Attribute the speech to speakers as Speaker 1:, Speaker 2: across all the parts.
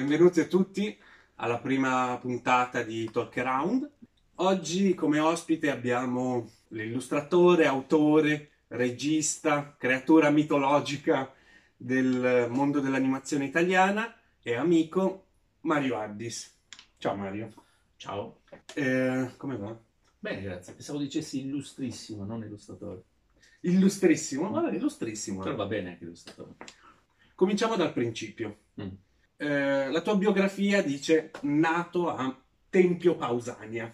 Speaker 1: benvenuti a tutti alla prima puntata di Talk Around. Oggi come ospite abbiamo l'illustratore, autore, regista, creatura mitologica del mondo dell'animazione italiana e amico Mario Addis. Ciao Mario.
Speaker 2: Ciao.
Speaker 1: Eh, come va?
Speaker 2: Bene, grazie. Pensavo dicessi illustrissimo, non illustratore.
Speaker 1: Illustrissimo? Vabbè, illustrissimo.
Speaker 2: Però va bene anche illustratore.
Speaker 1: Cominciamo dal principio.
Speaker 2: Mm.
Speaker 1: Eh, la tua biografia dice nato a Tempio Pausania.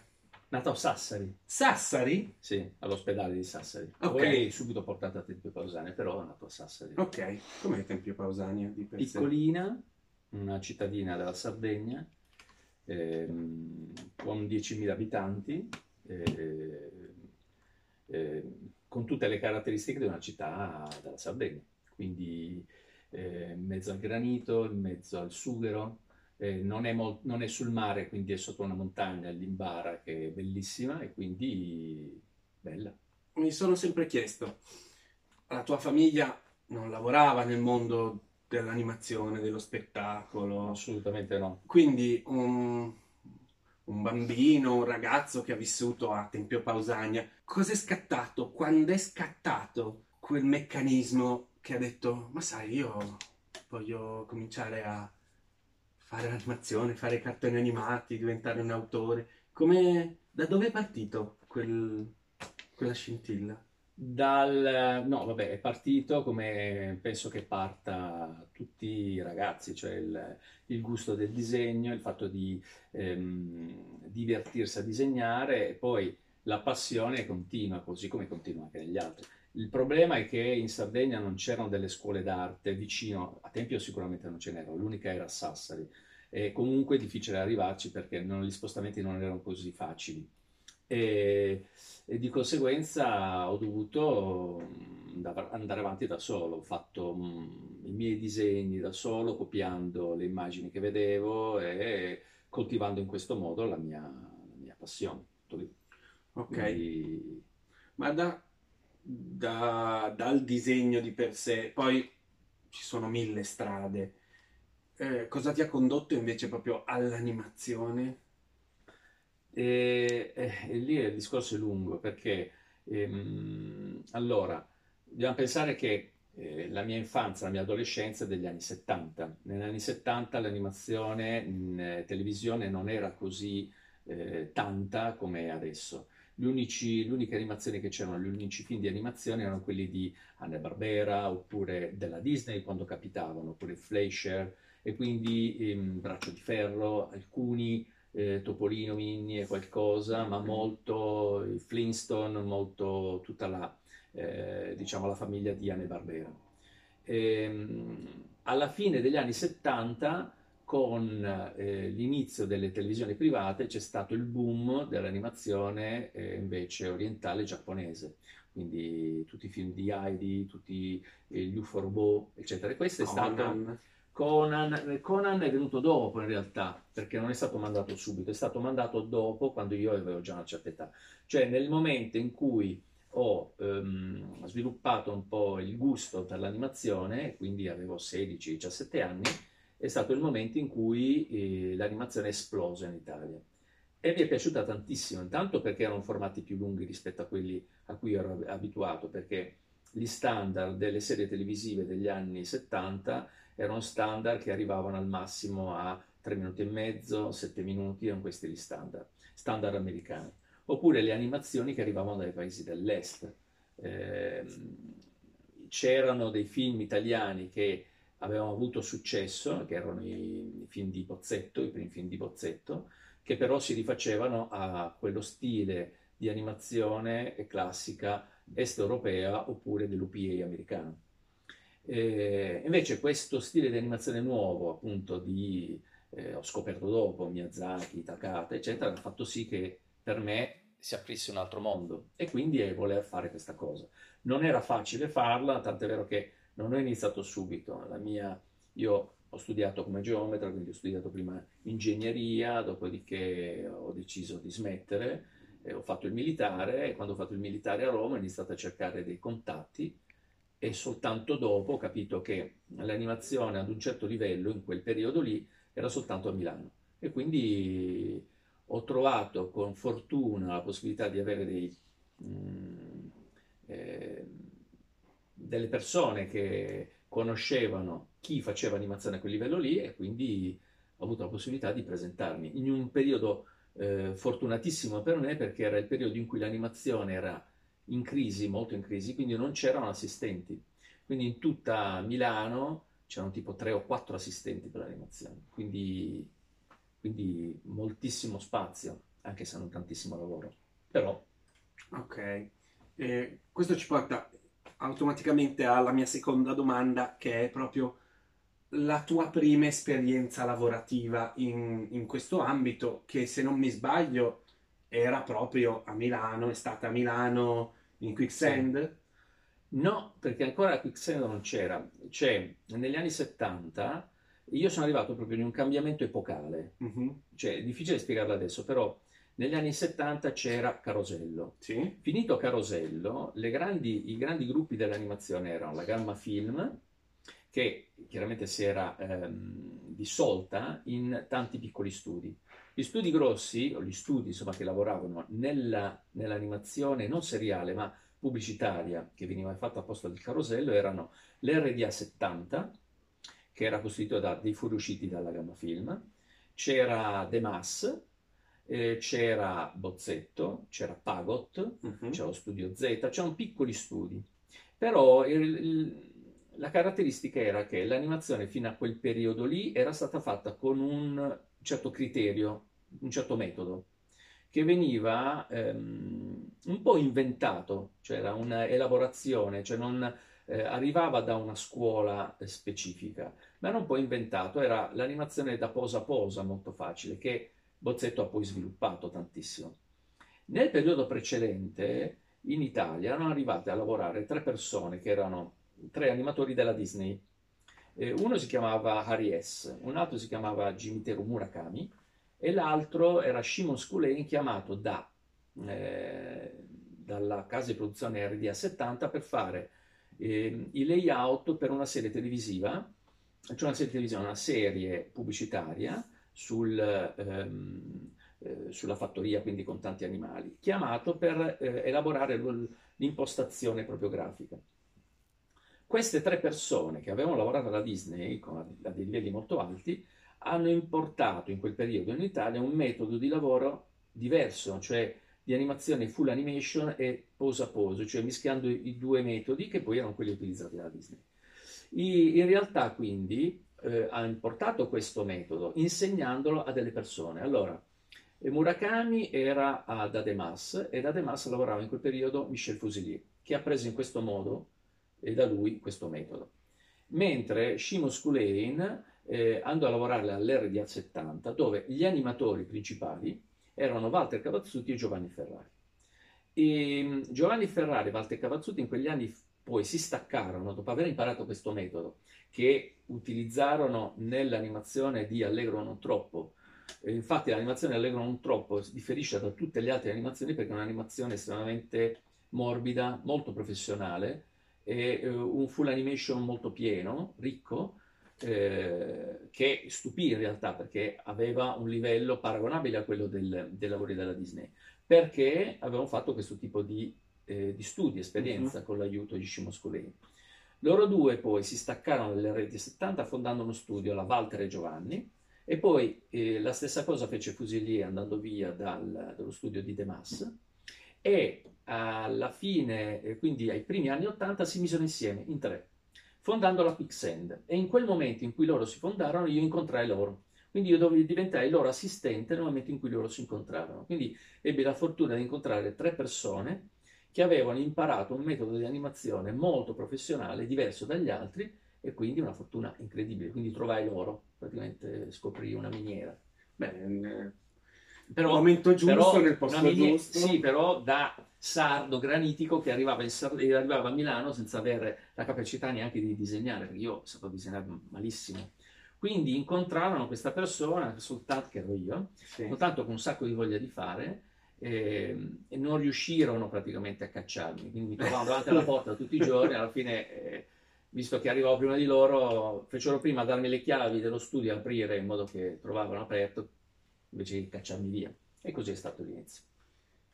Speaker 2: Nato a Sassari.
Speaker 1: Sassari?
Speaker 2: Sì, all'ospedale di Sassari.
Speaker 1: Ok.
Speaker 2: Poi subito portato a Tempio Pausania, però è nato a Sassari.
Speaker 1: Ok, com'è Tempio Pausania di per?
Speaker 2: Piccolina, una cittadina della Sardegna, ehm, con 10.000 abitanti, eh, eh, con tutte le caratteristiche di una città della Sardegna. Quindi eh, in mezzo al granito, in mezzo al sughero, eh, non, è non è sul mare, quindi è sotto una montagna, l'Imbara, che è bellissima e quindi bella.
Speaker 1: Mi sono sempre chiesto, la tua famiglia non lavorava nel mondo dell'animazione, dello spettacolo,
Speaker 2: Assolutamente no.
Speaker 1: quindi un, un bambino, un ragazzo che ha vissuto a Tempio Pausania, cos'è scattato? Quando è scattato quel meccanismo che ha detto, ma sai, io voglio cominciare a fare l'animazione, fare cartoni animati, diventare un autore. Come, da dove è partito quel- quella scintilla?
Speaker 2: Dal, no, vabbè, è partito come penso che parta tutti i ragazzi, cioè il, il gusto del disegno, il fatto di ehm, divertirsi a disegnare e poi la passione continua, così come continua anche negli altri. Il problema è che in Sardegna non c'erano delle scuole d'arte vicino, a Tempio sicuramente non ce n'erano, l'unica era a Sassari e comunque è difficile arrivarci perché non- gli spostamenti non erano così facili. E, e di conseguenza ho dovuto mm, andare avanti da solo. Ho fatto mm, i miei disegni da solo, copiando le immagini che vedevo e coltivando in questo modo la mia, la mia passione.
Speaker 1: Ok,
Speaker 2: Quindi,
Speaker 1: ma da, da- dal disegno di per sé, poi ci sono mille strade. Eh, cosa ti ha condotto invece proprio all'animazione?
Speaker 2: E, e- e lì il discorso è lungo perché ehm, allora dobbiamo pensare che eh, la mia infanzia, la mia adolescenza è degli anni 70. Negli anni 70 l'animazione in eh, televisione non era così eh, tanta come è adesso. Unici, le uniche animazioni che c'erano, gli unici film di animazione erano quelli di Hanna-Barbera oppure della Disney quando capitavano, oppure Fleischer e quindi ehm, Braccio di Ferro, alcuni eh, Topolino, Minnie e qualcosa, ma molto i Flintstone, molto tutta la, eh, diciamo, la famiglia di Hanna-Barbera. Ehm, alla fine degli anni 70, con eh, l'inizio delle televisioni private, c'è stato il boom dell'animazione eh, invece orientale giapponese. Quindi tutti i film di Heidi, tutti eh, gli UFO eccetera. Questo è stato
Speaker 1: Conan.
Speaker 2: Conan, Conan è venuto dopo in realtà, perché non è stato mandato subito, è stato mandato dopo quando io avevo già una certa età. Cioè nel momento in cui ho ehm, sviluppato un po' il gusto per l'animazione, quindi avevo 16-17 anni, è stato il momento in cui eh, l'animazione è esplosa in Italia. E mi è piaciuta tantissimo, intanto perché erano formati più lunghi rispetto a quelli a cui ero abituato, perché gli standard delle serie televisive degli anni 70 erano standard che arrivavano al massimo a 3 minuti e mezzo, 7 minuti, erano questi gli standard, standard americani. Oppure le animazioni che arrivavano dai paesi dell'est. Ehm, c'erano dei film italiani che avevano avuto successo, che erano i, i film di Bozzetto, i primi film di Bozzetto, che però si rifacevano a quello stile di animazione classica est europea oppure dell'UPA americano. Eh, invece questo stile di animazione nuovo, appunto, di, eh, ho scoperto dopo, Miyazaki, Takata, eccetera, ha fatto sì che per me si aprisse un altro mondo e quindi eh, voler fare questa cosa. Non era facile farla, tant'è vero che non ho iniziato subito. La mia, io ho studiato come geometra, quindi ho studiato prima ingegneria, dopodiché ho deciso di smettere, eh, ho fatto il militare e quando ho fatto il militare a Roma ho iniziato a cercare dei contatti e soltanto dopo ho capito che l'animazione ad un certo livello, in quel periodo lì, era soltanto a Milano. E quindi ho trovato con fortuna la possibilità di avere dei, mh, mm, eh, delle persone che conoscevano chi faceva animazione a quel livello lì e quindi ho avuto la possibilità di presentarmi in un periodo eh, fortunatissimo per me perché era il periodo in cui l'animazione era in crisi, molto in crisi, quindi non c'erano assistenti. Quindi in tutta Milano c'erano tipo tre o quattro assistenti per l'animazione, quindi, quindi moltissimo spazio, anche se non tantissimo lavoro. Però...
Speaker 1: Ok, eh, questo ci porta automaticamente alla mia seconda domanda, che è proprio la tua prima esperienza lavorativa in, in questo ambito, che se non mi sbaglio era proprio a Milano, è stata a Milano in Quicksand? Sì.
Speaker 2: No, perché ancora Quicksand non c'era. Cioè, negli anni 70 io sono arrivato proprio in un cambiamento epocale. Mm-hmm. Cioè, è difficile spiegarlo adesso, però negli anni 70 c'era Carosello.
Speaker 1: Sì.
Speaker 2: Finito Carosello, grandi, i grandi gruppi dell'animazione erano la Gamma Film, che chiaramente si era ehm, dissolta in tanti piccoli studi. Gli studi grossi, o gli studi insomma, che lavoravano nella, nell'animazione non seriale ma pubblicitaria che veniva fatta a posto del carosello erano l'RDA 70, che era costituito da dei fuoriusciti dalla gamma film, c'era The Mass, eh, c'era Bozzetto, c'era Pagot, uh-huh. c'era lo studio Z, c'erano piccoli studi. Però il, il, la caratteristica era che l'animazione fino a quel periodo lì era stata fatta con un certo criterio, un certo metodo, che veniva ehm, un po' inventato, cioè era un'elaborazione, cioè non eh, arrivava da una scuola specifica, ma era un po' inventato, era l'animazione da posa a posa molto facile, che Bozzetto ha poi sviluppato tantissimo. Nel periodo precedente in Italia erano arrivate a lavorare tre persone che erano tre animatori della Disney. Eh, uno si chiamava Harry S., un altro si chiamava Jimiteru Murakami e l'altro era Shimon Skulein chiamato da, eh, dalla casa di produzione RDA 70 per fare eh, i layout per una serie televisiva, cioè una serie televisiva, una serie pubblicitaria sul, ehm, eh, sulla fattoria, quindi con tanti animali, chiamato per eh, elaborare l'impostazione proprio grafica. Queste tre persone che avevano lavorato alla Disney con, a dei livelli molto alti hanno importato in quel periodo in Italia un metodo di lavoro diverso, cioè di animazione full animation e pose a pose, cioè mischiando i due metodi che poi erano quelli utilizzati dalla Disney. In realtà quindi eh, ha importato questo metodo insegnandolo a delle persone. Allora, Murakami era ad Ademas e ad Ademas lavorava in quel periodo Michel Fusilier, che ha preso in questo modo e da lui questo metodo. Mentre Shimo Skulein eh, andò a lavorare all'RDA 70 dove gli animatori principali erano Walter Cavazzuti e Giovanni Ferrari. E mm, Giovanni Ferrari e Walter Cavazzuti in quegli anni poi si staccarono dopo aver imparato questo metodo che utilizzarono nell'animazione di Allegro non troppo. Infatti l'animazione Allegro non troppo differisce da tutte le altre animazioni perché è un'animazione estremamente morbida, molto professionale e eh, un full animation molto pieno, ricco, eh, che stupì in realtà perché aveva un livello paragonabile a quello del, dei lavori della Disney, perché avevano fatto questo tipo di, eh, di studi, esperienza uh-huh. con l'aiuto di Shimo Scoleni. Loro due poi si staccarono dalle reti 70 fondando uno studio, la Walter e Giovanni, e poi eh, la stessa cosa fece Fusilier andando via dal, dallo studio di Demas e alla fine, eh, quindi ai primi anni 80, si misero insieme in tre, fondando la Quicksand. E in quel momento in cui loro si fondarono, io incontrai loro. Quindi io il loro assistente nel momento in cui loro si incontrarono. Quindi ebbi la fortuna di incontrare tre persone che avevano imparato un metodo di animazione molto professionale, diverso dagli altri, e quindi una fortuna incredibile. Quindi trovai loro, praticamente scoprì una miniera.
Speaker 1: Bene, però, momento giusto però, nel posto miniera, giusto.
Speaker 2: Sì, però da sardo granitico che arrivava, in, arrivava, a Milano senza avere la capacità neanche di disegnare, perché io sapevo disegnare malissimo. Quindi incontrarono questa persona, soltanto che ero io, sì. soltanto con un sacco di voglia di fare, eh, e non riuscirono praticamente a cacciarmi. Quindi mi trovavo davanti alla porta tutti i giorni, alla fine eh, visto che arrivavo prima di loro, fecero prima darmi le chiavi dello studio a aprire in modo che trovavano aperto, invece di cacciarmi via. E così è stato l'inizio.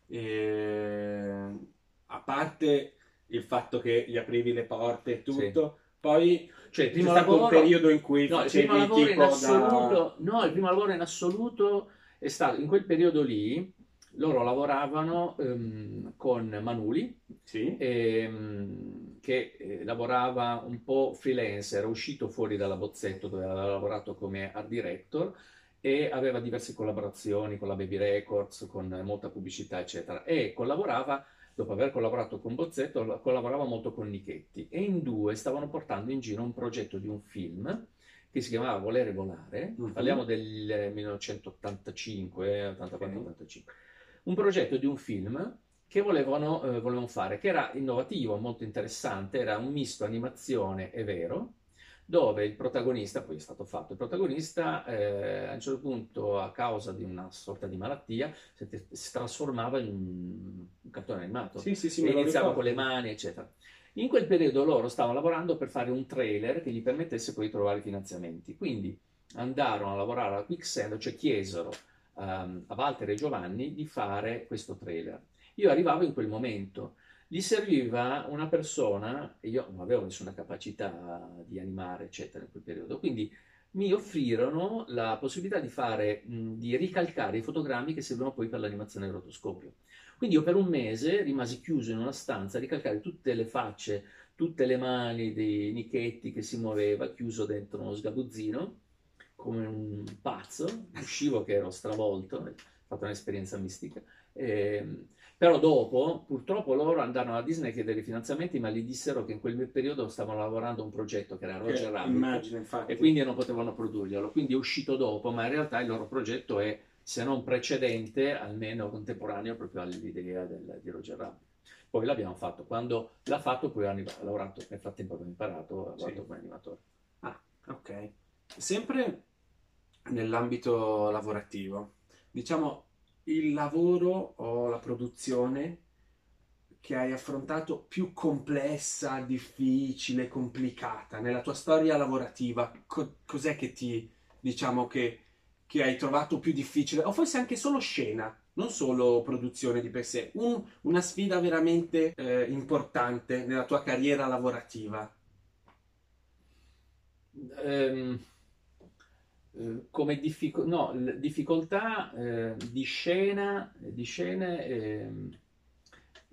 Speaker 1: E... A parte il fatto che gli aprivi le porte e tutto, sì. poi
Speaker 2: cioè, il primo lavoro,
Speaker 1: un periodo in cui
Speaker 2: no, il primo lavoro in assoluto, da... no, il primo lavoro in assoluto è stato in quel periodo lì. Loro lavoravano um, con Manuli,
Speaker 1: sì.
Speaker 2: e, um, che eh, lavorava un po' freelance, era uscito fuori dalla bozzetto dove aveva lavorato come art director e aveva diverse collaborazioni con la Baby Records, con molta pubblicità, eccetera. E collaborava, dopo aver collaborato con Bozzetto, collaborava molto con Nichetti. E in due stavano portando in giro un progetto di un film che si chiamava Volere Volare, uh-huh. parliamo del 1985, 84-85. Un progetto di un film che volevano, eh, volevano fare, che era innovativo, molto interessante, era un misto animazione e vero, dove il protagonista, poi è stato fatto, il protagonista eh, a un certo punto a causa di una sorta di malattia si, si trasformava in un cartone animato.
Speaker 1: Sì, sì, sì,
Speaker 2: e iniziava con le mani eccetera. In quel periodo loro stavano lavorando per fare un trailer che gli permettesse poi di trovare finanziamenti, quindi andarono a lavorare alla Quicksand, cioè chiesero um, a Walter e Giovanni di fare questo trailer. Io arrivavo in quel momento, gli serviva una persona, e io non avevo nessuna capacità di animare, eccetera, in quel periodo, quindi mi offrirono la possibilità di fare, di ricalcare i fotogrammi che servivano poi per l'animazione del rotoscopio. Quindi io per un mese rimasi chiuso in una stanza a ricalcare tutte le facce, tutte le mani di Nichetti che si muoveva, chiuso dentro uno sgabuzzino, come un pazzo, uscivo che ero stravolto, ho fatto un'esperienza mistica. E, ehm, però dopo, purtroppo loro andarono a Disney a chiedere i finanziamenti, ma gli dissero che in quel periodo stavano lavorando a un progetto che era Roger Rabbit
Speaker 1: immagino,
Speaker 2: e quindi non potevano produrglielo. Quindi è uscito dopo, ma in realtà il loro progetto è, se non precedente, almeno contemporaneo proprio all'idea del, di Roger Rabbit. Poi l'abbiamo fatto. Quando l'ha fatto, poi ha lavorato, nel frattempo abbiamo imparato, ha lavorato sì. come animatore.
Speaker 1: Ah, ok. Sempre nell'ambito lavorativo, diciamo il lavoro o la produzione che hai affrontato più complessa, difficile, complicata nella tua storia lavorativa? Co- cos'è che ti, diciamo, che, che, hai trovato più difficile? O forse anche solo scena, non solo produzione di per sé. Un, una sfida veramente eh, importante nella tua carriera lavorativa?
Speaker 2: Um, come diffico- no, difficoltà eh, di scena, di scene, eh,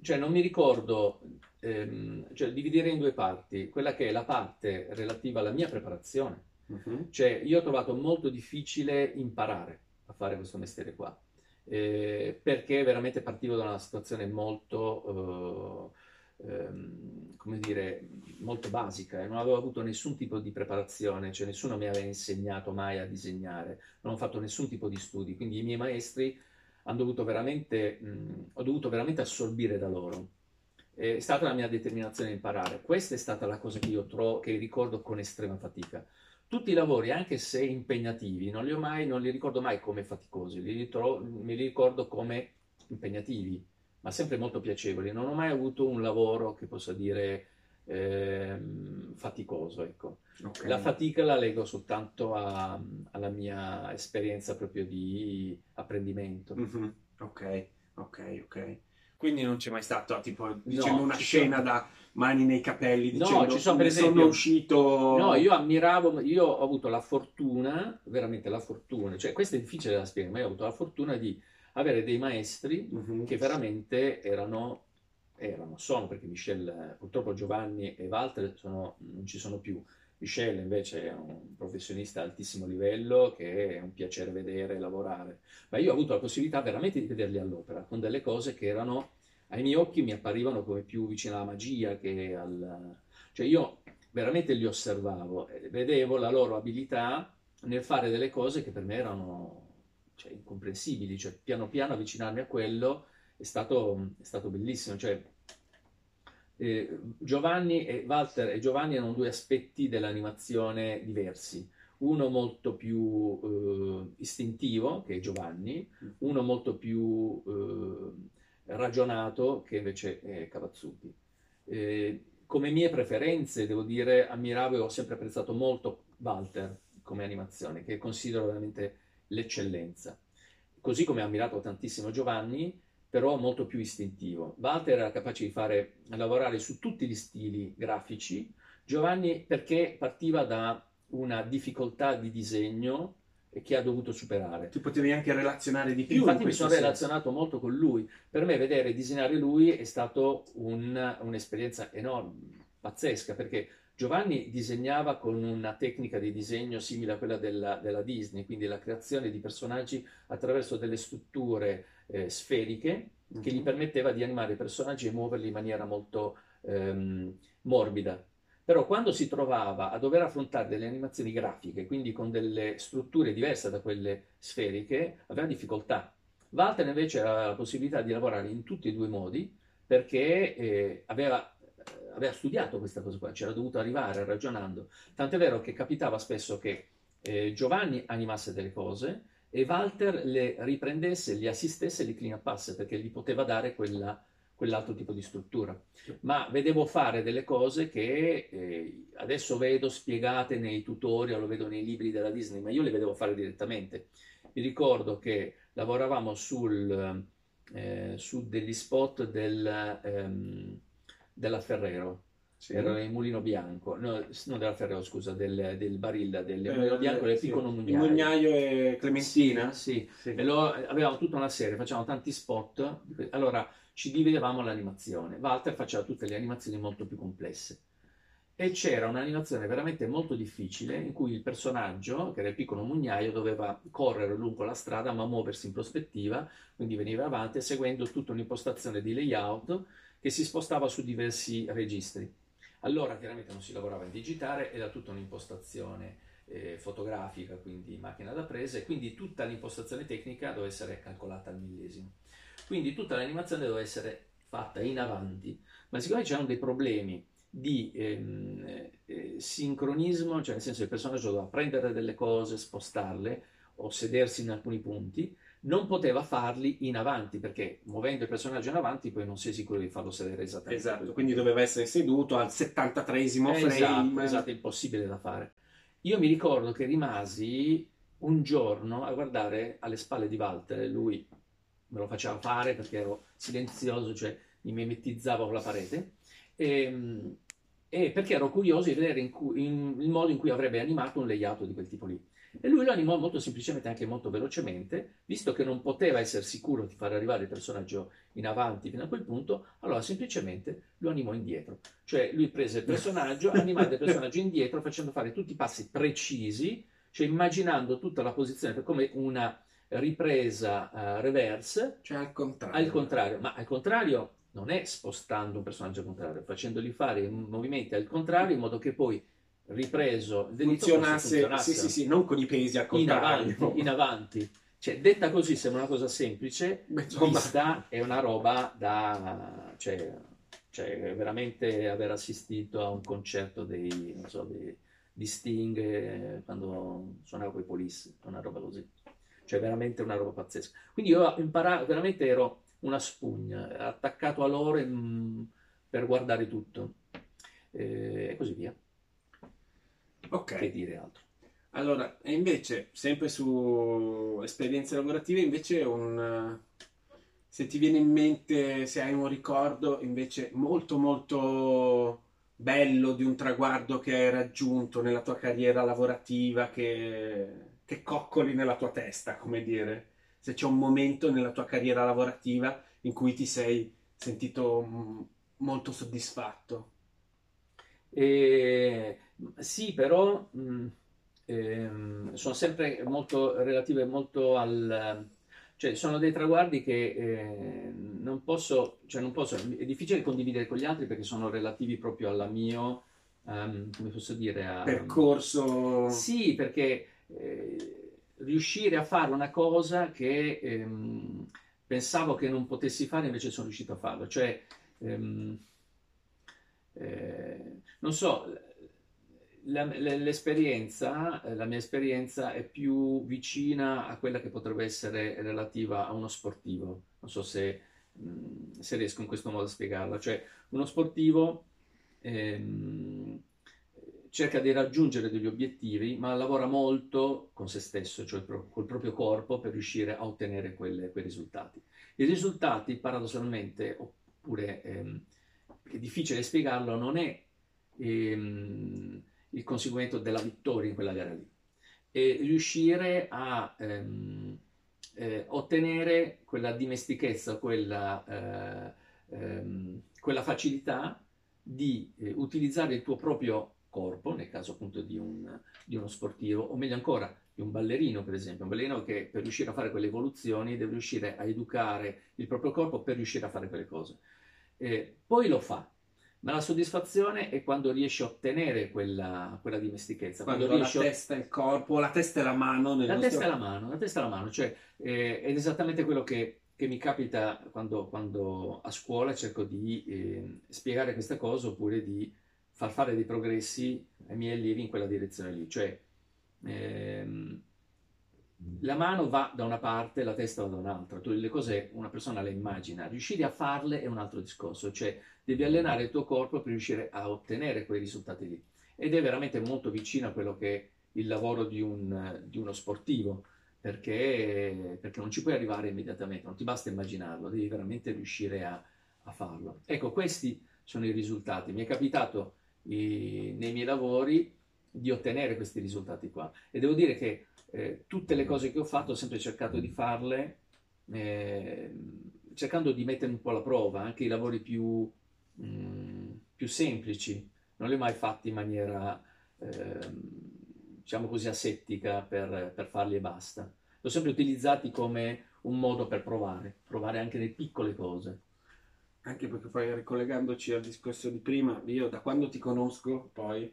Speaker 2: cioè non mi ricordo, ehm, cioè dividere in due parti, quella che è la parte relativa alla mia preparazione, uh-huh. cioè io ho trovato molto difficile imparare a fare questo mestiere qua, eh, perché veramente partivo da una situazione molto ehm, come dire, molto basica e non avevo avuto nessun tipo di preparazione, cioè nessuno mi aveva insegnato mai a disegnare, non ho fatto nessun tipo di studi, quindi i miei maestri hanno dovuto veramente, mh, ho dovuto veramente assorbire da loro. È stata la mia determinazione di imparare. Questa è stata la cosa che io trovo, che ricordo con estrema fatica. Tutti i lavori, anche se impegnativi, non li, mai, non li ricordo mai come faticosi, li ritrovo, me li ricordo come impegnativi ma sempre molto piacevoli. Non ho mai avuto un lavoro che possa dire eh, faticoso. Ecco. Okay. La fatica la leggo soltanto a, alla mia esperienza proprio di apprendimento.
Speaker 1: Mm-hmm. Ok, ok, ok. Quindi non c'è mai stato tipo diciamo no, una scena sono... da mani nei capelli dicendo no, ci sono, per esempio, sono uscito
Speaker 2: no io ammiravo io ho avuto la fortuna veramente la fortuna cioè questo è difficile da spiegare ma io ho avuto la fortuna di avere dei maestri uh-huh. che veramente erano, erano, sono, perché Michel, purtroppo Giovanni e Walter sono, non ci sono più. Michel invece è un professionista altissimo livello che è un piacere vedere e lavorare, ma io ho avuto la possibilità veramente di vederli all'opera con delle cose che erano ai miei occhi mi apparivano come più vicine alla magia che al... cioè io veramente li osservavo vedevo la loro abilità nel fare delle cose che per me erano cioè, incomprensibili, cioè piano piano avvicinarmi a quello è stato, è stato bellissimo. Cioè, eh, Giovanni e Walter e Giovanni erano due aspetti dell'animazione diversi. Uno molto più eh, istintivo, che è Giovanni, uno molto più eh, ragionato, che invece è Cavazzuti. Eh, come mie preferenze, devo dire, ammiravo e ho sempre apprezzato molto Walter come animazione, che considero veramente l'eccellenza. Così come ho ammirato tantissimo Giovanni, però molto più istintivo. Walter era capace di fare lavorare su tutti gli stili grafici, Giovanni perché partiva da una difficoltà di disegno che ha dovuto superare.
Speaker 1: Tu potevi anche relazionare di più.
Speaker 2: Infatti mi sono senso. relazionato molto con lui. Per me vedere disegnare lui è stata un, un'esperienza enorme, pazzesca, perché Giovanni disegnava con una tecnica di disegno simile a quella della, della Disney, quindi la creazione di personaggi attraverso delle strutture eh, sferiche mm-hmm. che gli mhm. permetteva di animare i personaggi e muoverli in maniera molto ehm, morbida. Però quando si trovava a dover affrontare delle animazioni grafiche, quindi con delle strutture diverse da quelle sferiche, aveva difficoltà. Walter invece aveva la possibilità di lavorare in tutti e due i modi perché eh, aveva, aveva, studiato questa cosa qua, c'era dovuto arrivare ragionando. Tant'è vero che capitava spesso che eh, Giovanni animasse delle cose e Walter le riprendesse, gli assistesse e li clean perché gli poteva dare quella quell'altro tipo di struttura. Ma vedevo fare delle cose che eh, adesso vedo spiegate nei tutorial, lo vedo nei libri della Disney, ma io le vedevo fare direttamente. Mi ricordo che lavoravamo sul, eh, su degli spot del, ehm, della Ferrero, sì. era il mulino bianco, no, non della Ferrero, scusa, del, del Barilla, del eh, mulino bianco del sì. piccolo mugnaio.
Speaker 1: Il mugnaio e Clementina?
Speaker 2: Sì, sì. sì. Lo, avevamo tutta una serie, facevamo tanti spot. Allora, ci dividevamo l'animazione. Walter faceva tutte le animazioni molto più complesse. E c'era un'animazione veramente molto difficile in cui il personaggio, che era il piccolo mugnaio, doveva correre lungo la strada ma muoversi in prospettiva, quindi veniva avanti seguendo tutta un'impostazione di layout che si spostava su diversi registri. Allora chiaramente non si lavorava in digitale, era tutta un'impostazione eh, fotografica, quindi macchina da prese, quindi tutta l'impostazione tecnica doveva essere calcolata al millesimo. Quindi tutta l'animazione doveva essere fatta in avanti, ma siccome c'erano dei problemi di ehm, eh, sincronismo, cioè nel senso che il personaggio doveva prendere delle cose, spostarle o sedersi in alcuni punti, non poteva farli in avanti perché muovendo il personaggio in avanti poi non sei sicuro di farlo sedere esattamente.
Speaker 1: Esatto, quindi doveva essere seduto al 73esimo frame.
Speaker 2: Esatto, esatto, impossibile da fare. Io mi ricordo che rimasi un giorno a guardare alle spalle di Walter, lui me lo faceva fare perché ero silenzioso, cioè mi mimetizzavo con la parete, e, ehm, e perché ero curioso di vedere in cui, in, il modo in cui avrebbe animato un layout di quel tipo lì. E lui lo animò molto semplicemente, anche molto velocemente, visto che non poteva essere sicuro di far arrivare il personaggio in avanti fino a quel punto, allora semplicemente lo animò indietro. Cioè lui prese il personaggio, animò il personaggio indietro facendo fare tutti i passi precisi, cioè immaginando tutta la posizione come una ripresa uh, reverse.
Speaker 1: Cioè al contrario.
Speaker 2: Al contrario, ma al contrario non è spostando un personaggio al contrario, facendogli fare movimenti al contrario in modo che poi ripreso
Speaker 1: funzionasse, funzionasse. Sì, sì, sì, non con i pesi al contrario.
Speaker 2: In avanti, in avanti. Cioè, detta così sembra una cosa semplice, Beh, vista è una roba da... Cioè, cioè, veramente aver assistito a un concerto dei, so, dei, di Sting eh, quando suonava con i Police, una roba così cioè veramente una roba pazzesca. Quindi io ho imparato, veramente ero una spugna, attaccato a loro in, per guardare tutto e così via.
Speaker 1: Ok.
Speaker 2: Che dire altro.
Speaker 1: Allora, e invece, sempre su esperienze lavorative, invece un... Se ti viene in mente, se hai un ricordo invece molto molto bello di un traguardo che hai raggiunto nella tua carriera lavorativa, che che coccoli nella tua testa, come dire, se c'è un momento nella tua carriera lavorativa in cui ti sei sentito mm, molto soddisfatto.
Speaker 2: Eh, sì, però mh, mm, ehm, sono sempre molto relative molto al... Cioè, sono dei traguardi che eh, non, posso, cioè non posso, è difficile condividere con gli altri perché sono relativi proprio al mio, um, come posso dire, a,
Speaker 1: percorso.
Speaker 2: Sì, perché eh, riuscire a fare una cosa che ehm, pensavo che non potessi fare, invece sono riuscito a farlo. Cioè, ehm, eh, non so, la, l'esperienza, la mia esperienza è più vicina a quella che potrebbe essere relativa a uno sportivo. Non so se, se riesco in questo modo a spiegarla. Cioè, uno sportivo ehm, cerca di raggiungere degli obiettivi, ma lavora molto con se stesso, cioè col proprio corpo, per riuscire a ottenere quelle, quei risultati. I risultati, paradossalmente, oppure ehm, è difficile spiegarlo, non è ehm, il conseguimento della vittoria in quella gara lì, è riuscire a ehm, eh, ottenere quella dimestichezza, quella, eh, ehm, quella facilità di eh, utilizzare il tuo proprio corpo, nel caso appunto di, un, di, uno sportivo, o meglio ancora di un ballerino per esempio, un ballerino che per riuscire a fare quelle evoluzioni deve riuscire a educare il proprio corpo per riuscire a fare quelle cose. Eh, poi lo fa, ma la soddisfazione è quando riesce a ottenere quella, quella dimestichezza.
Speaker 1: Quando, quando riesce la testa e il corpo, la testa e la mano.
Speaker 2: la nostro... testa e la mano, la testa e la mano, cioè eh, è esattamente quello che, che mi capita quando, quando, a scuola cerco di eh, spiegare questa cosa oppure di far fare dei progressi ai miei allievi in quella direzione lì. Cioè, ehm, la mano va da una parte, la testa va da un'altra. Tu le cose una persona le immagina, riuscire a farle è un altro discorso, cioè devi allenare il tuo corpo per riuscire a ottenere quei risultati lì. Ed è veramente molto vicino a quello che è il lavoro di, un, di uno sportivo, perché, perché, non ci puoi arrivare immediatamente, non ti basta immaginarlo, devi veramente riuscire a, a farlo. Ecco, questi sono i risultati. Mi è capitato i, nei miei lavori di ottenere questi risultati qua. E devo dire che eh, tutte le cose che ho fatto ho sempre cercato di farle eh, cercando di mettere un po' alla prova, anche i lavori più, mh, mm, più semplici, non li ho mai fatti in maniera, eh, diciamo così, asettica per, per farli e basta. Li ho sempre utilizzati come un modo per provare, provare anche le piccole cose
Speaker 1: anche perché poi ricollegandoci al discorso di prima, io da quando ti conosco poi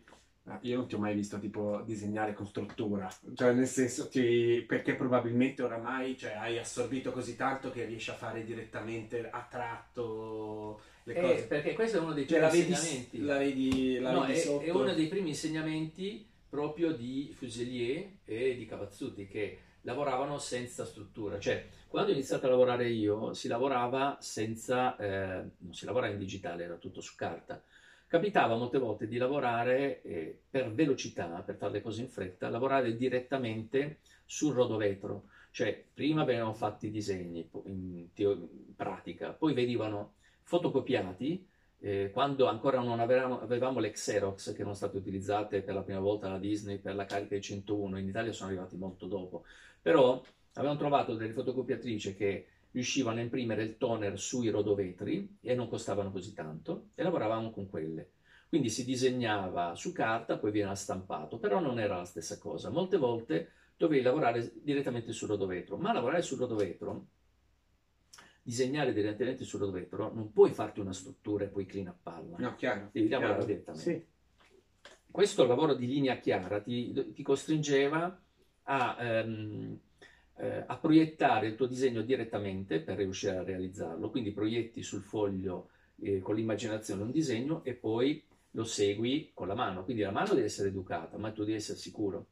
Speaker 1: io non ti ho mai visto tipo disegnare con struttura, cioè nel senso ti, perché probabilmente oramai cioè, hai assorbito così tanto che riesci a fare direttamente a tratto le
Speaker 2: eh,
Speaker 1: cose.
Speaker 2: Perché questo è uno dei cioè, primi insegnamenti.
Speaker 1: La vedi, la no, vedi
Speaker 2: è, è, uno dei primi insegnamenti proprio di Fuselier e di Cavazzuti che lavoravano senza struttura, cioè quando ho iniziato a lavorare io si lavorava senza, eh, non si lavorava in digitale, era tutto su carta. Capitava molte volte di lavorare eh, per velocità, per fare le cose in fretta, lavorare direttamente sul rodovetro, cioè prima venivano fatti i disegni in, in pratica, poi venivano fotocopiati, eh, quando ancora non avevamo, avevamo le Xerox che erano state utilizzate per la prima volta da Disney per la carica di 101, in Italia sono arrivati molto dopo, però avevano trovato delle fotocopiatrici che riuscivano a imprimere il toner sui rodovetri e non costavano così tanto e lavoravamo con quelle. Quindi si disegnava su carta, poi veniva stampato, però non era la stessa cosa. Molte volte dovevi lavorare direttamente sul rodovetro, ma lavorare sul rodovetro, disegnare direttamente sul rodovetro, non puoi farti una struttura e poi clean up palla.
Speaker 1: No, chiaro.
Speaker 2: Devi
Speaker 1: chiaro.
Speaker 2: lavorare direttamente.
Speaker 1: Sì.
Speaker 2: Questo lavoro di linea chiara ti, ti costringeva a, ehm, eh, a, proiettare il tuo disegno direttamente per riuscire a realizzarlo. Quindi proietti sul foglio eh, con l'immaginazione un disegno e poi lo segui con la mano. Quindi la mano deve essere educata, ma tu devi essere sicuro.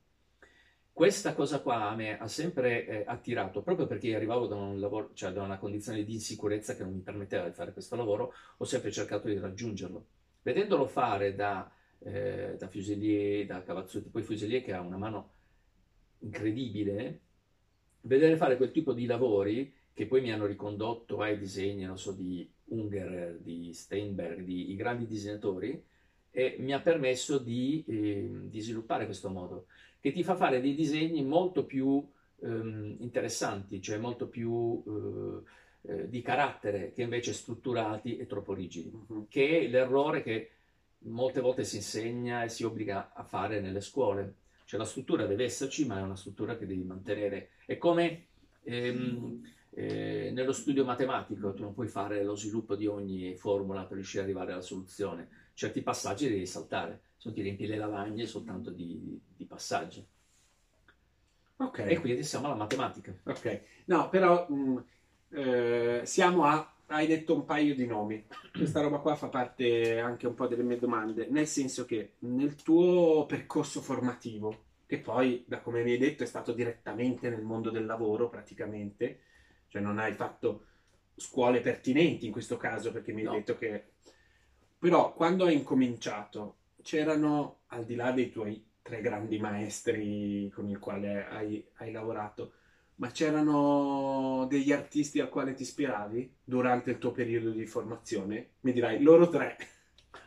Speaker 2: Questa cosa qua a me ha sempre eh, attirato, proprio perché arrivavo da, un lavoro, cioè da una condizione di insicurezza che non mi permetteva di fare questo lavoro, ho sempre cercato di raggiungerlo. Vedendolo fare da, eh, da Fuselier, da Cavazzuti, poi Fuselier che ha una mano incredibile vedere fare quel tipo di lavori che poi mi hanno ricondotto ai disegni, non so, di Unger, di Steinberg, di i grandi disegnatori, e mi ha permesso di, eh, di, sviluppare questo modo, che ti fa fare dei disegni molto più ehm, interessanti, cioè molto più eh, eh, di carattere, che invece strutturati e troppo rigidi, uh-huh. che è l'errore che molte volte si insegna e si obbliga a fare nelle scuole cioè la struttura deve esserci, ma è una struttura che devi mantenere. È come ehm, eh, nello studio matematico, tu non puoi fare lo sviluppo di ogni formula per riuscire ad arrivare alla soluzione. Certi passaggi devi saltare, se no ti riempi le lavagne soltanto di, di passaggi.
Speaker 1: Ok.
Speaker 2: E quindi siamo alla matematica.
Speaker 1: Ok. No, però mh, mm, eh, siamo a hai detto un paio di nomi. Questa roba qua fa parte anche un po' delle mie domande, nel senso che nel tuo percorso formativo, che poi, da come mi hai detto, è stato direttamente nel mondo del lavoro praticamente, cioè non hai fatto scuole pertinenti in questo caso, perché mi hai no. detto che Però quando hai incominciato, c'erano, al di là dei tuoi tre grandi maestri con i quali hai, hai lavorato, ma c'erano degli artisti a quale ti ispiravi durante il tuo periodo di formazione? Mi dirai, loro tre.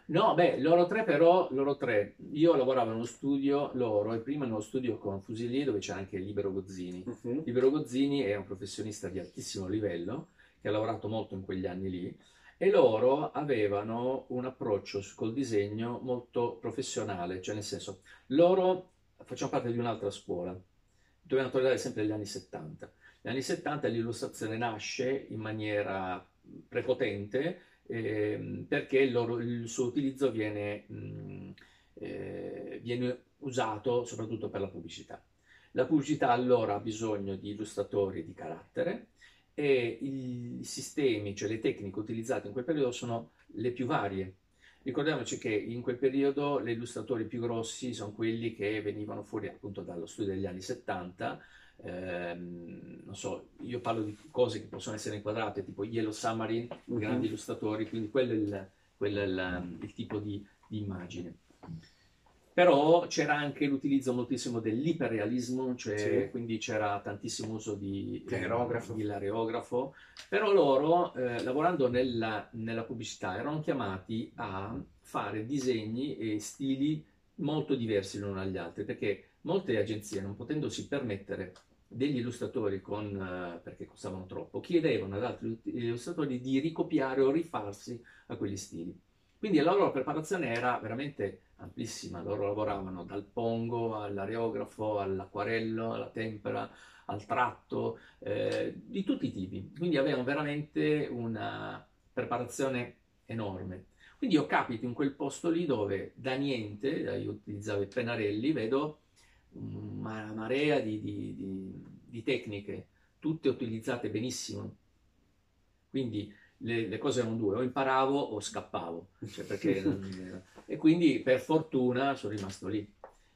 Speaker 2: No, beh, loro tre però, loro tre, io lavoravo in uno studio, loro, e prima in uno studio con Fusilier dove c'è anche Libero Gozzini.
Speaker 1: Mhm.
Speaker 2: Libero Gozzini è un professionista di altissimo livello, che ha lavorato molto in quegli anni lì, e loro avevano un approccio col disegno molto professionale, cioè nel senso, loro facciamo parte di un'altra scuola, dobbiamo tornare sempre agli anni 70. Negli anni 70 l'illustrazione nasce in maniera prepotente ehm, perché il, loro- il suo utilizzo viene, mh, eh, viene usato soprattutto per la pubblicità. La pubblicità allora ha bisogno di illustratori di carattere e i sistemi, cioè le tecniche utilizzate in quel periodo sono le più varie. Ricordiamoci che in quel periodo gli illustratori più grossi sono quelli che venivano fuori appunto dallo studio degli anni 70. Ehm, non so, io parlo di cose che possono essere inquadrate, tipo Yellow Submarine,
Speaker 1: Mhm.
Speaker 2: grandi illustratori, quindi quello è il, quello è il- il tipo di, di immagine. Però c'era anche l'utilizzo moltissimo dell'iperrealismo, cioè
Speaker 1: Sì.
Speaker 2: quindi c'era tantissimo uso di,
Speaker 1: L'aerografo.
Speaker 2: di l'aerografo, però loro, eh, lavorando nella, nella pubblicità, erano chiamati a fare disegni e stili molto diversi l'uno dagli altri, perché molte agenzie, non potendosi permettere degli illustratori con, eh, perché costavano troppo, chiedevano ad altri illustratori di ricopiare o rifarsi a quegli stili. Quindi la loro preparazione era veramente amplissima, loro lavoravano dal pongo all'areografo, all'acquarello, alla tempera, al tratto, eh, di tutti i tipi. Quindi avevano veramente una preparazione enorme. Quindi io capito in quel posto lì dove da niente, io utilizzavo i pennarelli, vedo una marea di, di- di- di tecniche, tutte utilizzate benissimo. Quindi le, le cose erano due, o imparavo o scappavo, cioè perché non- e quindi per fortuna sono rimasto lì.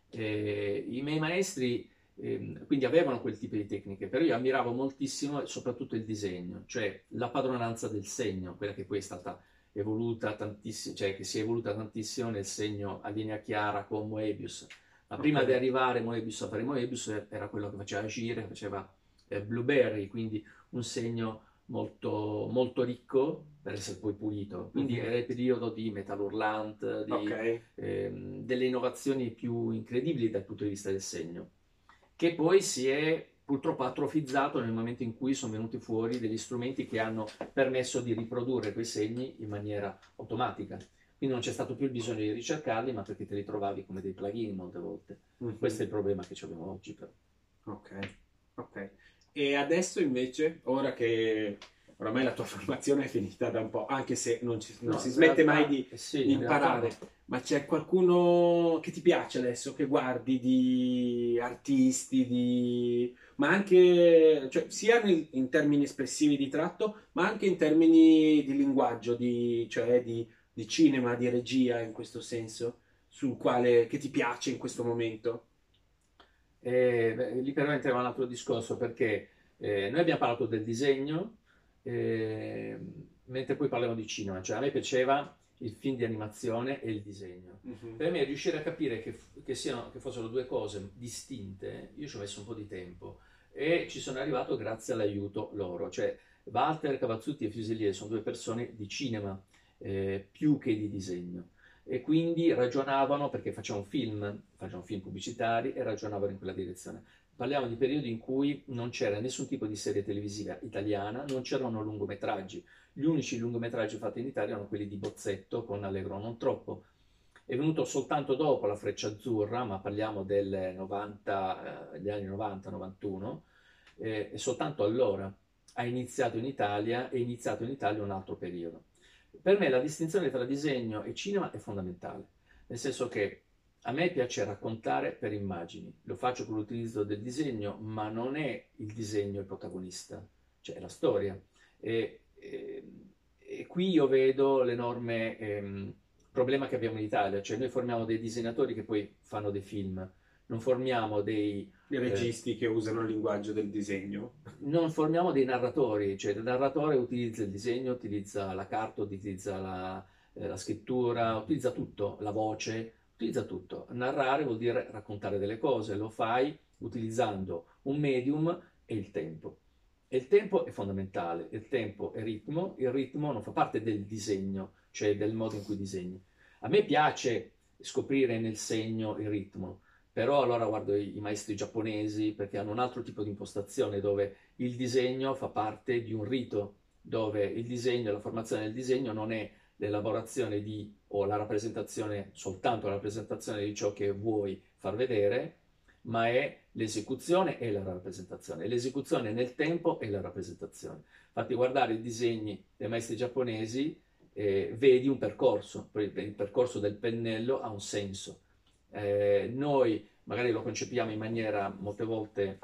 Speaker 2: Eh, I miei maestri ehm, quindi avevano quel tipo di tecniche, però io ammiravo moltissimo soprattutto il disegno, cioè la padronanza del segno, quella che poi è stata evoluta tantissimo, cioè che si è evoluta tantissimo nel segno a linea chiara con Moebius. Ma prima di arrivare Moebius a fare Moebius era quello che faceva agire, faceva eh, Blueberry, quindi un segno molto, molto ricco per essere poi pulito. Quindi
Speaker 1: Mhm.
Speaker 2: era il periodo di Metal Hurlant, di,
Speaker 1: Ok.
Speaker 2: ehm, delle innovazioni più incredibili dal punto di vista del segno, che poi si è purtroppo atrofizzato nel momento in cui sono venuti fuori degli strumenti che hanno permesso di riprodurre quei segni in maniera automatica. Quindi non c'è stato più il bisogno di ricercarli, ma perché te li trovavi come dei plugin molte volte.
Speaker 1: Mhm.
Speaker 2: Questo è il problema che abbiamo oggi, però.
Speaker 1: Ok, ok. E adesso invece, ora che oramai la tua formazione è finita da un po', anche se non, ci- non
Speaker 2: No,
Speaker 1: si
Speaker 2: in
Speaker 1: smette
Speaker 2: realtà-
Speaker 1: mai di,
Speaker 2: eh sì, in
Speaker 1: imparare,
Speaker 2: no.
Speaker 1: ma c'è qualcuno che ti piace adesso, che guardi di artisti, di... ma anche, cioè, sia nel- in termini espressivi di tratto, ma anche in termini di linguaggio, di, cioè di, di cinema, di regia in questo senso, sul quale, che ti piace in questo momento.
Speaker 2: Eh, beh, lì però entriamo un altro discorso perché eh, noi abbiamo parlato del disegno, eh, mentre poi parliamo di cinema, cioè a me piaceva il film di animazione e il disegno. Per me riuscire a capire che, che siano, che fossero due cose distinte, io ci ho messo un po' di tempo. E ci sono arrivato grazie all'aiuto loro, cioè Walter Cavazzutti e Fuselier sono due persone di cinema eh, più che di disegno e quindi ragionavano perché facevano film, facevano film pubblicitari e ragionavano in quella direzione. Parliamo di periodi in cui non c'era nessun tipo di serie televisiva italiana, non c'erano lungometraggi. Gli unici lungometraggi fatti in Italia erano quelli di Bozzetto con Allegro non troppo. È venuto soltanto dopo la Freccia Azzurra, ma parliamo del 90, eh, degli anni 90-91, eh, e soltanto allora ha iniziato in Italia, è iniziato in Italia un altro periodo. Per me la distinzione tra disegno e cinema è fondamentale, nel senso che a me piace raccontare per immagini, lo faccio con l'utilizzo del disegno, ma non è il disegno il protagonista, cioè è la storia. E, e- e qui io vedo l'enorme ehm, problema che abbiamo in Italia, cioè noi formiamo dei disegnatori che poi fanno dei film, non formiamo dei,
Speaker 1: I registi che usano il linguaggio del disegno.
Speaker 2: non formiamo dei narratori, cioè il narratore utilizza il disegno, utilizza la carta, utilizza la, eh, la scrittura, utilizza tutto, la voce, utilizza tutto. Narrare vuol dire raccontare delle cose, lo fai utilizzando un medium e il tempo. E il tempo è fondamentale, il tempo è ritmo, il ritmo non fa parte del disegno, cioè del modo in cui disegni. A me piace scoprire nel segno il ritmo, però allora guardo i, i, maestri giapponesi perché hanno un altro tipo di impostazione dove il disegno fa parte di un rito, dove il disegno, la formazione del disegno non è l'elaborazione di o la rappresentazione, soltanto la rappresentazione di ciò che vuoi far vedere, ma è l'esecuzione e la rappresentazione. L'esecuzione nel tempo e la rappresentazione. Infatti guardare i disegni dei maestri giapponesi eh, vedi un percorso, il percorso del pennello ha un senso. Eh, noi magari lo concepiamo in maniera molte volte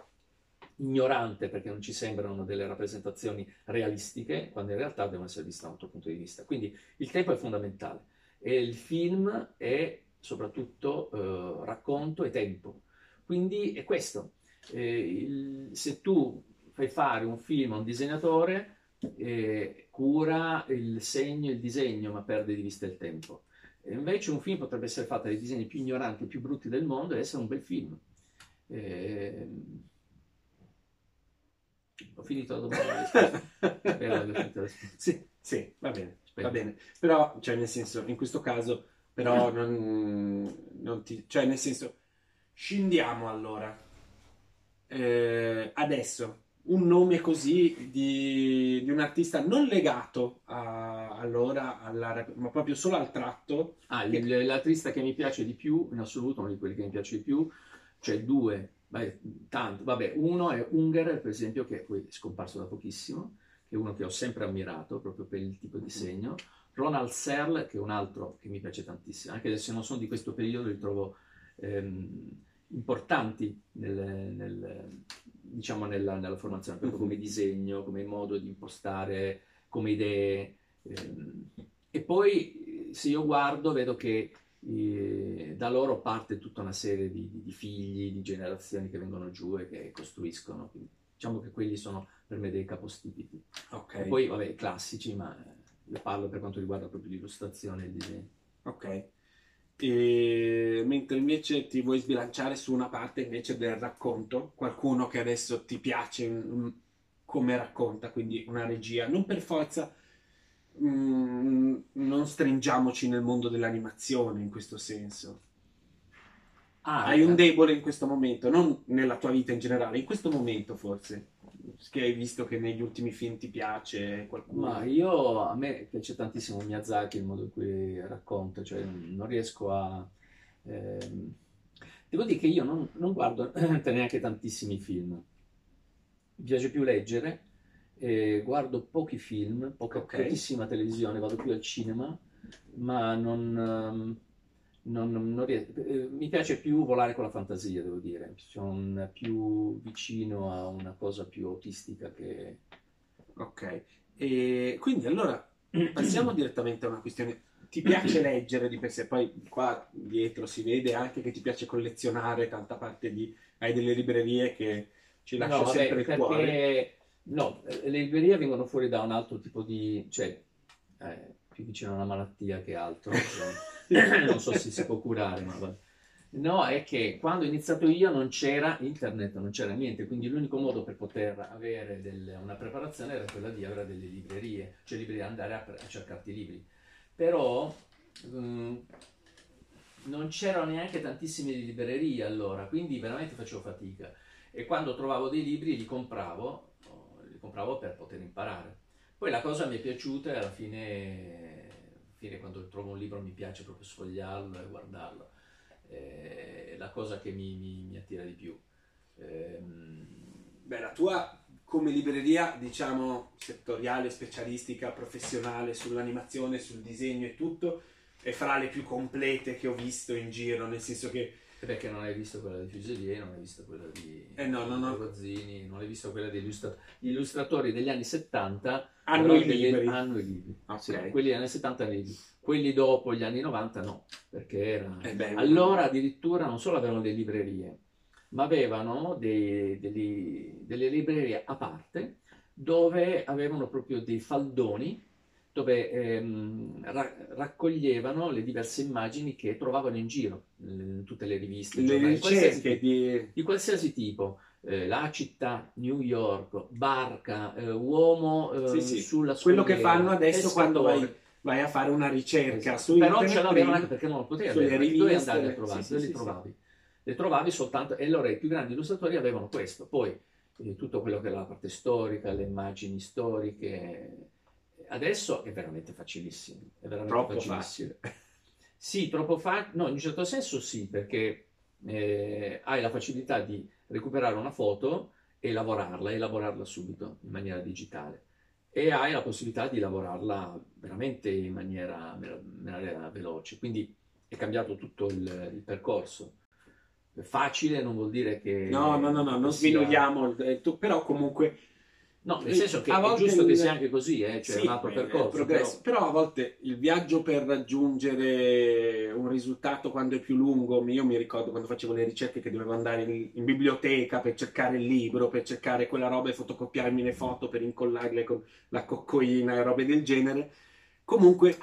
Speaker 2: ignorante perché non ci sembrano delle rappresentazioni realistiche, quando in realtà devono essere viste da un altro punto di vista. Quindi il tempo è fondamentale e il film è soprattutto eh, racconto e tempo. Quindi è questo. Eh, il, se tu fai fare un film a un disegnatore, eh, cura il segno, il disegno, ma perde di vista il tempo. E invece un film potrebbe essere fatto dai disegni più ignoranti e più brutti del mondo e essere un bel film. Eh, ho finito la
Speaker 1: domanda. sì, sì, va bene, va bene. Però, cioè, nel senso, in questo caso, però non, non ti... Cioè, nel senso, scendiamo allora. Eh, adesso, un nome così di, di un artista non legato a, allora alla, ma proprio solo al tratto.
Speaker 2: Ah, che... l'artista che mi piace di più, in assoluto uno di quelli che mi piace di più, cioè due, beh, tanto, vabbè, uno è Unger, per esempio, che poi è scomparso da pochissimo, che è uno che ho sempre ammirato proprio per il tipo di segno. Ronald Searle, che è un altro che mi piace tantissimo, anche se non sono di questo periodo, li trovo ehm, importanti nel, nel, diciamo nella, nella, formazione, proprio come disegno, come modo di impostare, come idee. Ehm. E poi se io guardo vedo che eh, da loro parte tutta una serie di, di, figli, di generazioni che vengono giù e che costruiscono. Quindi, diciamo che quelli sono per me dei capostipiti. Okay. E poi, vabbè, classici, ma ne parlo per quanto riguarda proprio l'illustrazione e il disegno.
Speaker 1: Ok. E, mentre invece ti vuoi sbilanciare su una parte invece del racconto, qualcuno che adesso ti piace um, come racconta, quindi una regia, non per forza um, non stringiamoci nel mondo dell'animazione in questo senso. Ah, Hai un debole in questo momento, non nella tua vita in generale, in questo momento forse che hai visto che negli ultimi film ti piace qualcuno?
Speaker 2: Ma io, a me piace tantissimo Miyazaki il modo in cui racconta, cioè non riesco a... Ehm... Devo dire che io non, non guardo neanche tantissimi film, mi piace più leggere, eh, guardo pochi film, poca, okay. pochissima televisione, vado più al cinema, ma non... Um non, non eh, mi piace più volare con la fantasia, devo dire, sono più vicino a una cosa più autistica che...
Speaker 1: Ok, e quindi allora passiamo direttamente a una questione. Ti piace leggere di per sé? Poi qua dietro si vede anche che ti piace collezionare tanta parte di... hai delle librerie che ci lascia no, sempre vabbè, il cuore.
Speaker 2: No, le librerie vengono fuori da un altro tipo di... cioè, eh, più vicino a una malattia che altro. Cioè. non so se si può curare, ma vabbè. No, è che quando ho iniziato io non c'era internet, non c'era niente, quindi l'unico modo per poter avere del, una preparazione era quella di avere delle librerie, cioè librerie, andare a, a cercarti i libri. Però um, non c'erano neanche tantissime librerie allora, quindi veramente facevo fatica. E quando trovavo dei libri li compravo, li compravo per poter imparare. Poi la cosa mi è piaciuta e alla fine fine quando trovo un libro mi piace proprio sfogliarlo e guardarlo. È la cosa che mi, mi, mi attira di più. Ehm...
Speaker 1: Beh, la tua come libreria, diciamo, settoriale, specialistica, professionale sull'animazione, sul disegno e tutto, è fra le più complete che ho visto in giro, nel senso che
Speaker 2: perché non hai visto quella di Fuselier, non hai visto quella di
Speaker 1: eh no, no, no.
Speaker 2: Rozzini, non hai visto quella degli illustra- illustratori degli anni 70
Speaker 1: hanno i libri.
Speaker 2: Hanno i libri. Okay. Sì, quelli degli anni 70 hanno i libri. Quelli dopo gli anni 90 no, perché era... Eh beh, allora addirittura non solo avevano le librerie, ma avevano dei, dei, delle librerie a parte dove avevano proprio dei faldoni dove ehm, ra- raccoglievano le diverse immagini che trovavano in giro, in tutte le riviste,
Speaker 1: Le
Speaker 2: giornali, qualsiasi
Speaker 1: di...
Speaker 2: di qualsiasi tipo. Eh, la città, New York, barca, eh, uomo eh,
Speaker 1: Sì, sì.
Speaker 2: sulla
Speaker 1: Quello che fanno adesso quando vai, vai a fare una ricerca
Speaker 2: Esatto.
Speaker 1: su
Speaker 2: Però
Speaker 1: internet
Speaker 2: ce l'avevano anche perché non lo potevi avere, dovevi andare a trovarli,
Speaker 1: sì, sì.
Speaker 2: trovavi? Le trovavi soltanto, e allora i più grandi illustratori avevano questo, poi eh, tutto quello che era la parte storica, le immagini storiche, adesso è veramente facilissimo, è veramente
Speaker 1: Troppo
Speaker 2: facilissimo.
Speaker 1: facile.
Speaker 2: Sì, troppo facile, no, in un certo senso sì, perché eh, hai la facilità di recuperare una foto e lavorarla, elaborarla subito in maniera digitale. E hai la possibilità di lavorarla veramente in maniera, in maniera veloce. Quindi è cambiato tutto il, il percorso. Facile non vuol dire che...
Speaker 1: No, no, no, no, non
Speaker 2: sia-
Speaker 1: sminuiamo, il- tu- però comunque...
Speaker 2: No, nel senso che è giusto che
Speaker 1: il-
Speaker 2: sia anche così, eh, cioè
Speaker 1: Sì,
Speaker 2: un altro percorso. però-
Speaker 1: Però... a volte il viaggio per raggiungere un risultato quando è più lungo, io mi ricordo quando facevo le ricerche che dovevo andare in, in biblioteca per cercare il libro, per cercare quella roba e fotocopiarmi le foto per incollarle con la coccoina e robe del genere. Comunque,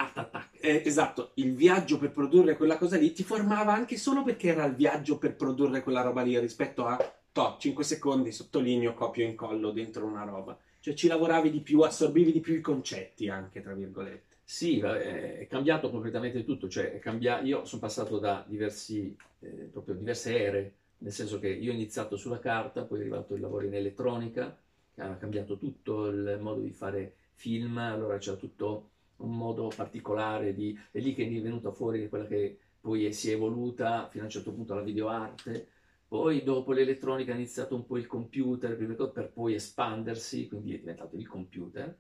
Speaker 1: eh, esatto, il viaggio per produrre quella cosa lì ti formava anche solo perché era il viaggio per produrre quella roba lì rispetto a to, 5 secondi, sottolineo, copio e incollo dentro una roba. Cioè ci lavoravi di più, assorbivi di più i concetti anche, tra virgolette.
Speaker 2: Sì, va- è è cambiato completamente tutto, cioè è cambia- io sono passato da diversi, eh, diverse ere, nel senso che io ho iniziato sulla carta, poi è arrivato il lavoro in elettronica, ha cambiato tutto il modo di fare film, allora c'era tutto un modo particolare di, è lì che è venuta fuori quella che poi si è evoluta fino a un certo punto la videoarte, poi dopo l'elettronica è iniziato un po' il computer, per poi espandersi, quindi è diventato il computer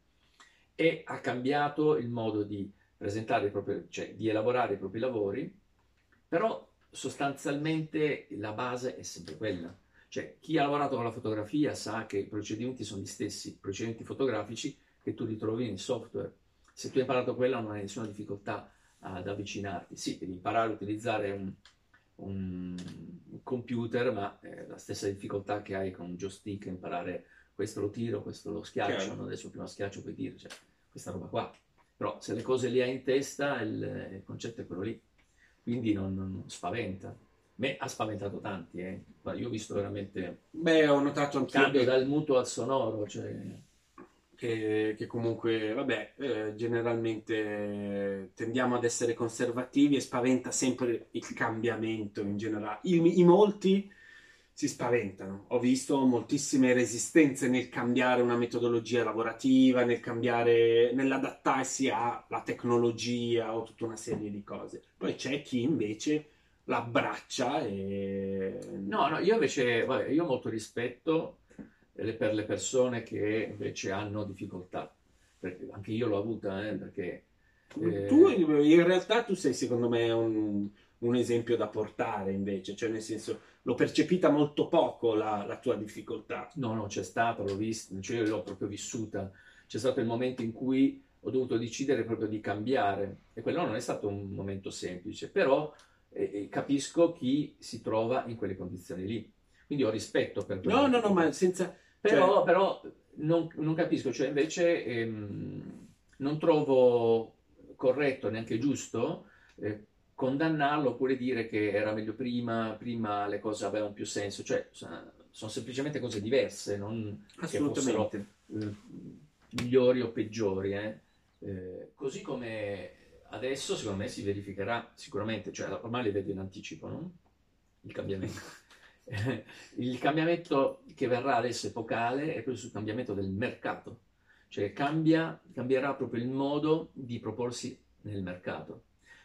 Speaker 2: e ha cambiato il modo di presentare i propri, cioè di elaborare i propri lavori, però sostanzialmente la base è sempre quella. Cioè, chi ha lavorato con la fotografia sa che i procedimenti sono gli stessi procedimenti fotografici che tu ritrovi nel software. Se tu hai imparato quella non hai nessuna difficoltà ad avvicinarti. Sì, devi imparare a utilizzare un, un computer, ma è la stessa difficoltà che hai con un joystick, imparare questo lo tiro, questo lo schiaccio, no? adesso prima schiaccio poi tiro, cioè questa roba qua. Però se le cose le hai in testa, il, il concetto è quello lì, quindi non, non- spaventa. Me ha spaventato tanti, eh. Guarda, io ho visto veramente
Speaker 1: Beh, ho notato
Speaker 2: il
Speaker 1: anch'io
Speaker 2: cambio dal muto al sonoro, cioè...
Speaker 1: che- che comunque, vabbè, eh, generalmente tendiamo ad essere conservativi e spaventa sempre il cambiamento in generale. I, i molti si spaventano. Ho visto moltissime resistenze nel cambiare una metodologia lavorativa, nel cambiare, nell'adattarsi alla tecnologia o tutta una serie di cose. Poi c'è chi invece l'abbraccia e...
Speaker 2: No, no, io invece, vabbè, io ho molto rispetto per le persone che invece hanno difficoltà, perché anche io l'ho avuta, eh, perché... eh,
Speaker 1: Tu in realtà tu sei secondo me un, un esempio da portare invece, cioè nel senso l'ho percepita molto poco la, la tua difficoltà.
Speaker 2: No, no, c'è stata, l'ho vista, cioè io l'ho proprio vissuta. C'è stato il momento in cui ho dovuto decidere proprio di cambiare e quello non è stato un momento semplice, però eh, capisco chi si trova in quelle condizioni lì. Quindi ho rispetto per
Speaker 1: No, no, no, ma senza...
Speaker 2: Però,
Speaker 1: cioè-
Speaker 2: però non, non capisco, cioè invece ehm, non trovo corretto, neanche giusto, eh, condannarlo oppure dire che era meglio prima, prima le cose avevano più senso, cioè sono, semplicemente cose diverse, non che fossero
Speaker 1: Assolutamente.
Speaker 2: eh, migliori o peggiori. eh. Eh, così come adesso, secondo me, si verificherà sicuramente, cioè ormai le vedo in anticipo, no? Il cambiamento. Il cambiamento che verrà adesso epocale è proprio sul cambiamento del mercato, cioè cambia, cambierà proprio il modo di proporsi nel mercato,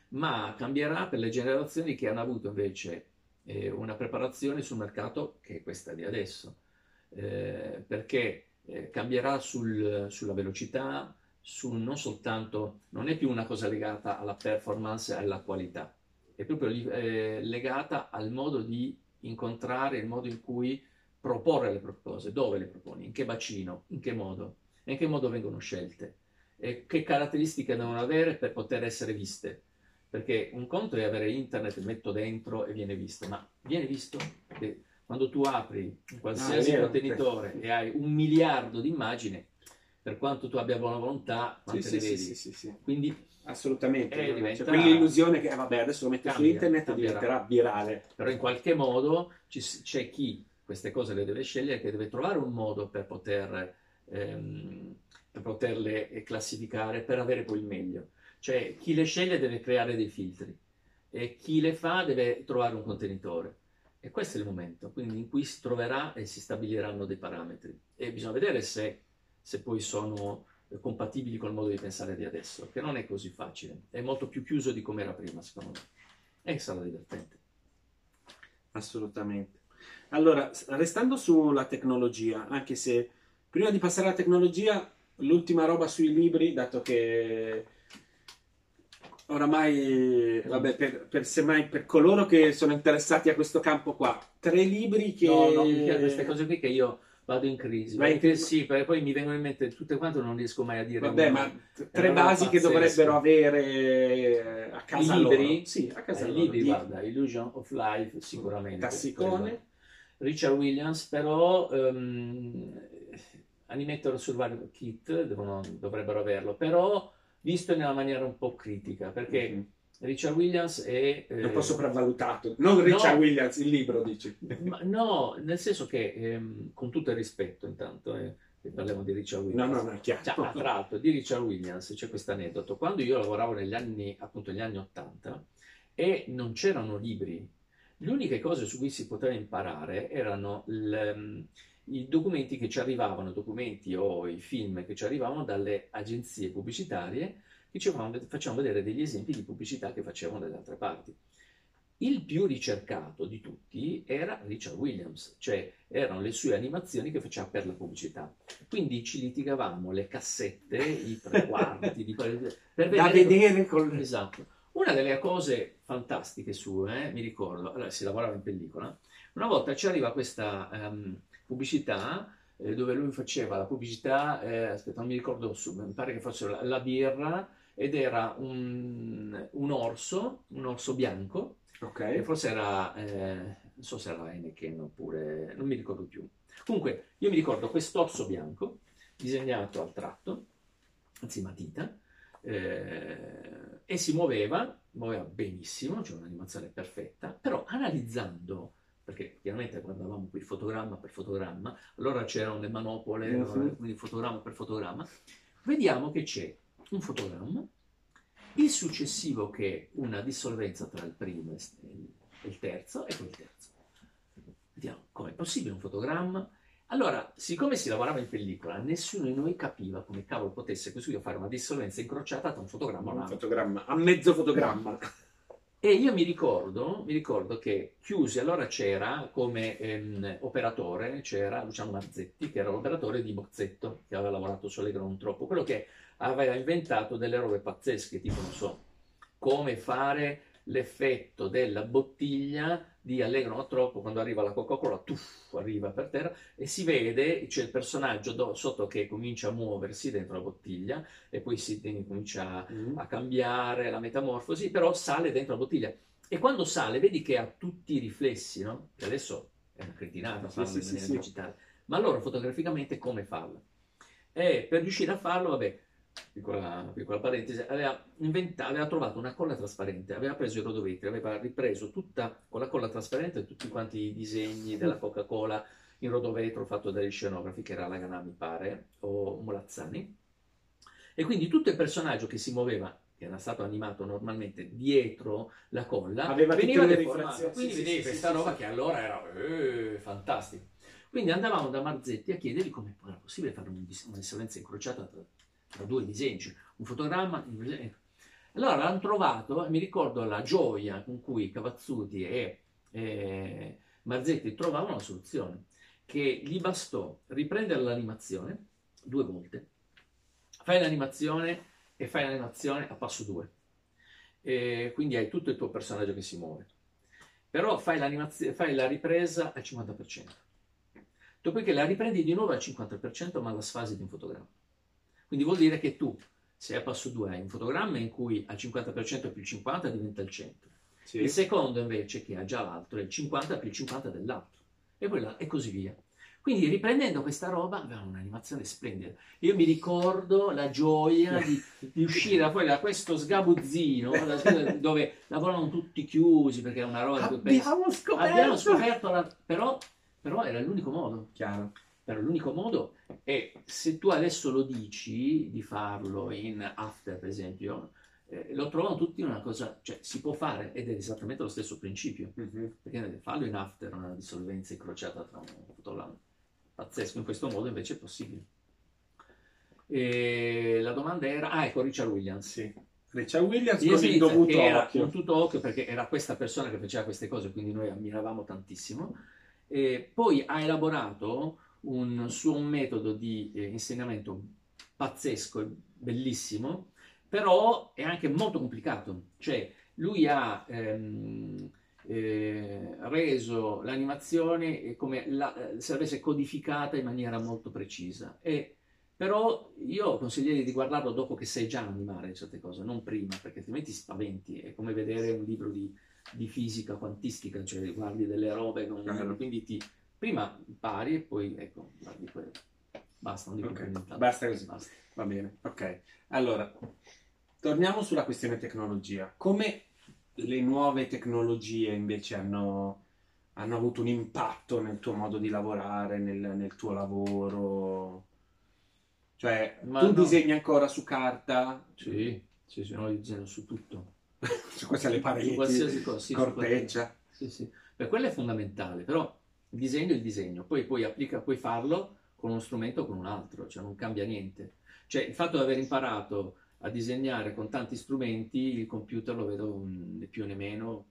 Speaker 2: ma cambierà per le generazioni che hanno avuto invece eh, una preparazione sul mercato che è questa di adesso, Eh, perché eh, cambierà sul- sulla velocità, su non soltanto, non è più una cosa legata alla performance e alla qualità, è proprio eh, legata al modo di incontrare, il modo in cui proporre le cose, dove le proponi, in che bacino, in che modo, e in che modo vengono scelte, e che caratteristiche devono avere per poter essere viste. Perché un conto è avere internet, metto dentro e viene visto, ma viene visto che quando tu apri qualsiasi
Speaker 1: Ah, è vero,
Speaker 2: contenitore e hai un miliardo di immagini, per quanto tu abbia buona volontà,
Speaker 1: Sì,
Speaker 2: ne
Speaker 1: sì,
Speaker 2: vedi?
Speaker 1: sì, sì, sì.
Speaker 2: Quindi,
Speaker 1: Assolutamente.
Speaker 2: Eh,
Speaker 1: C'è
Speaker 2: diventa-
Speaker 1: quell'illusione che, eh, vabbè, adesso lo metto su
Speaker 2: Cambia,
Speaker 1: internet e
Speaker 2: cambierà.
Speaker 1: diventerà virale.
Speaker 2: però in qualche modo ci c'è chi queste cose le deve scegliere, che deve trovare un modo per poter, ehm, per poterle eh, classificare, per avere poi il meglio. Cioè, chi le sceglie deve creare dei filtri e chi le fa deve trovare un contenitore. E questo è il momento, quindi in cui si troverà e si stabiliranno dei parametri. E bisogna vedere se, se poi sono eh, compatibili col modo di pensare di adesso, che non è così facile, è molto più chiuso di come era prima, secondo me. E sarà divertente.
Speaker 1: Assolutamente. Allora, restando sulla tecnologia, anche se prima di passare alla tecnologia, l'ultima roba sui libri, dato che oramai, vabbè, per, per, semmai per coloro che sono interessati a questo campo qua, tre libri che...
Speaker 2: No, no, mi piace queste cose qui che io vado in crisi.
Speaker 1: Vai in crisi.
Speaker 2: sì, perché poi mi vengono in mente tutte quante, non riesco mai a dire.
Speaker 1: Vabbè,
Speaker 2: una.
Speaker 1: ma tre basi che
Speaker 2: pazzesca.
Speaker 1: dovrebbero avere eh, a casa
Speaker 2: I libri?
Speaker 1: loro. Sì, a casa
Speaker 2: Eh, I
Speaker 1: loro.
Speaker 2: libri,
Speaker 1: Di-
Speaker 2: guarda, Illusion of Life, sicuramente.
Speaker 1: Classicone.
Speaker 2: quello. Richard Williams, però ehm, Animator Survival Kit devono- dovrebbero averlo, però visto in una maniera un po' critica, perché
Speaker 1: Mhm.
Speaker 2: Richard Williams è...
Speaker 1: È un
Speaker 2: eh,
Speaker 1: po' sopravvalutato. Non Richard
Speaker 2: No.
Speaker 1: Williams, il libro, dici.
Speaker 2: Ma no, nel senso che, ehm, con tutto il rispetto, intanto, eh, parliamo di Richard
Speaker 1: No,
Speaker 2: Williams.
Speaker 1: no, no, è chiaro.
Speaker 2: Cioè, tra l'altro, di Richard Williams c'è questo aneddoto. Quando io lavoravo negli anni, appunto, negli anni 80 e non c'erano libri, le uniche cose su cui si poteva imparare erano il- i documenti che ci arrivavano, documenti o i film che ci arrivavano dalle agenzie pubblicitarie che ci facevano, vedere degli esempi di pubblicità che facevano dalle altre parti. Il più ricercato di tutti era Richard Williams, cioè erano le sue animazioni che faceva per la pubblicità. Quindi ci litigavamo le cassette, i tre quarti, di, per
Speaker 1: Da vedere con...
Speaker 2: Esatto. Una delle cose fantastiche sue, eh, mi ricordo, allora, si lavorava in pellicola, una volta ci arriva questa ehm, pubblicità eh, dove lui faceva la pubblicità, eh, aspetta, non mi ricordo, su, mi pare che fosse la, la birra ed era un, un orso, un orso bianco, che
Speaker 1: Ok.
Speaker 2: forse era, eh, non so se era Heineken oppure, non mi ricordo più. Comunque, io mi ricordo quest'orso bianco disegnato al tratto, anzi matita, eh, e si muoveva, muoveva benissimo, c'è un'animazione perfetta, però analizzando, perché chiaramente guardavamo qui fotogramma per fotogramma, allora c'erano le manopole,
Speaker 1: Mhm.
Speaker 2: quindi fotogramma per fotogramma, vediamo che c'è un fotogramma, il successivo che è una dissolvenza tra il primo e il terzo, e poi il terzo. Vediamo com'è possibile un fotogramma. Allora, siccome si lavorava in pellicola, nessuno di noi capiva come cavolo potesse costruire fare una dissolvenza incrociata tra un fotogramma e un
Speaker 1: fotogramma, a mezzo fotogramma.
Speaker 2: E io mi ricordo, mi ricordo che chiusi, allora c'era come ehm, operatore, c'era Luciano Marzetti, che era l'operatore di Bozzetto, che aveva lavorato su Allegro non troppo, quello che aveva inventato delle robe pazzesche, tipo, non so, come fare l'effetto della bottiglia di Allegro non troppo, quando arriva la Coca-Cola, tuff, arriva per terra, e si vede, c'è il personaggio do- sotto che comincia a muoversi dentro la bottiglia, e poi si comincia a cambiare la metamorfosi, però sale dentro la bottiglia. E quando sale, vedi che ha tutti i riflessi, no? Che adesso è una cretinata
Speaker 1: Sì,
Speaker 2: farlo
Speaker 1: sì,
Speaker 2: in
Speaker 1: sì,
Speaker 2: digitale. Ma allora fotograficamente come farlo? E per riuscire a farlo, vabbè, piccola, piccola parentesi, aveva, inventa- aveva trovato una colla trasparente, aveva preso i rodovetri, aveva ripreso tutta con la colla trasparente tutti quanti i disegni della Coca-Cola in rodovetro fatto dagli scenografi, che era Laganà, mi pare, o Molazzani. E quindi tutto il personaggio che si muoveva, che era stato animato normalmente dietro la colla,
Speaker 1: Aveva
Speaker 2: veniva deformato. Quindi
Speaker 1: sì,
Speaker 2: vedevi
Speaker 1: sì,
Speaker 2: questa
Speaker 1: sì,
Speaker 2: roba che allora era eh, fantastica. Quindi andavamo da Marzetti a chiedergli come era possibile fare un dis- una dissolvenza incrociata tra, tra due disegni, cioè un fotogramma. Allora hanno trovato, mi ricordo la gioia con cui Cavazzuti e eh, Marzetti trovavano la soluzione, che gli bastò riprendere l'animazione due volte, fai l'animazione e fai l'animazione a passo 2. E quindi hai tutto il tuo personaggio che si muove. Però fai, l'animazio- fai la ripresa al 50%. Dopodiché la riprendi di nuovo al 50%, ma alla sfasi di un fotogramma. Quindi vuol dire che tu, se a passo 2 hai un fotogramma in cui al 50% più il 50 diventa il 100.
Speaker 1: Sì.
Speaker 2: Il secondo invece, che ha già l'altro, è il 50 più il 50 dell'altro. E, là- e così via. Quindi riprendendo questa roba, aveva un'animazione splendida. Io mi ricordo la gioia di, di uscire fuori da questo sgabuzzino dove lavoravano tutti chiusi perché era una roba...
Speaker 1: Abbiamo scoperto!
Speaker 2: Abbiamo scoperto, la... però, però era l'unico modo.
Speaker 1: Chiaro.
Speaker 2: Era l'unico modo e se tu adesso lo dici di farlo in After, per esempio, eh, lo trovano tutti una cosa, cioè si può fare ed è esattamente lo stesso principio, mm-hmm. perché farlo in After è una dissolvenza incrociata tra un fotolano pazzesco, in questo modo invece è possibile. E la domanda era, ah ecco Richard Williams.
Speaker 1: Sì. Richard Williams con il dovuto
Speaker 2: era
Speaker 1: occhio.
Speaker 2: Con tutto occhio perché era questa persona che faceva queste cose, quindi noi ammiravamo tantissimo. E poi ha elaborato un suo metodo di eh, insegnamento pazzesco, bellissimo, però è anche molto complicato. Cioè, lui ha ehm, eh, reso l'animazione come la, eh, se l'avesse codificata in maniera molto precisa. E, però io consiglierei di guardarlo dopo che sai già animare certe cose, non prima, perché altrimenti spaventi. È come vedere un libro di, di fisica quantistica, cioè guardi delle robe, con, uh-huh. quindi ti, prima impari e poi ecco, guardi quello. Basta, non dico
Speaker 1: okay. Basta così. Basta. Va bene, ok. Allora, torniamo sulla questione tecnologia. Come le nuove tecnologie invece hanno, hanno avuto un impatto nel tuo modo di lavorare, nel, nel tuo lavoro? Cioè, Ma tu no. disegni ancora su carta?
Speaker 2: Sì, sì, sì, no, io disegno su tutto.
Speaker 1: su queste le pareti,
Speaker 2: qualsiasi cosa, sì,
Speaker 1: corteccia.
Speaker 2: Sì, sì. Per quello è fondamentale, però il disegno è il disegno, poi puoi, applica, puoi farlo con uno strumento o con un altro, cioè non cambia niente. Cioè, il fatto di aver imparato a disegnare con tanti strumenti, il computer lo vedo né più né meno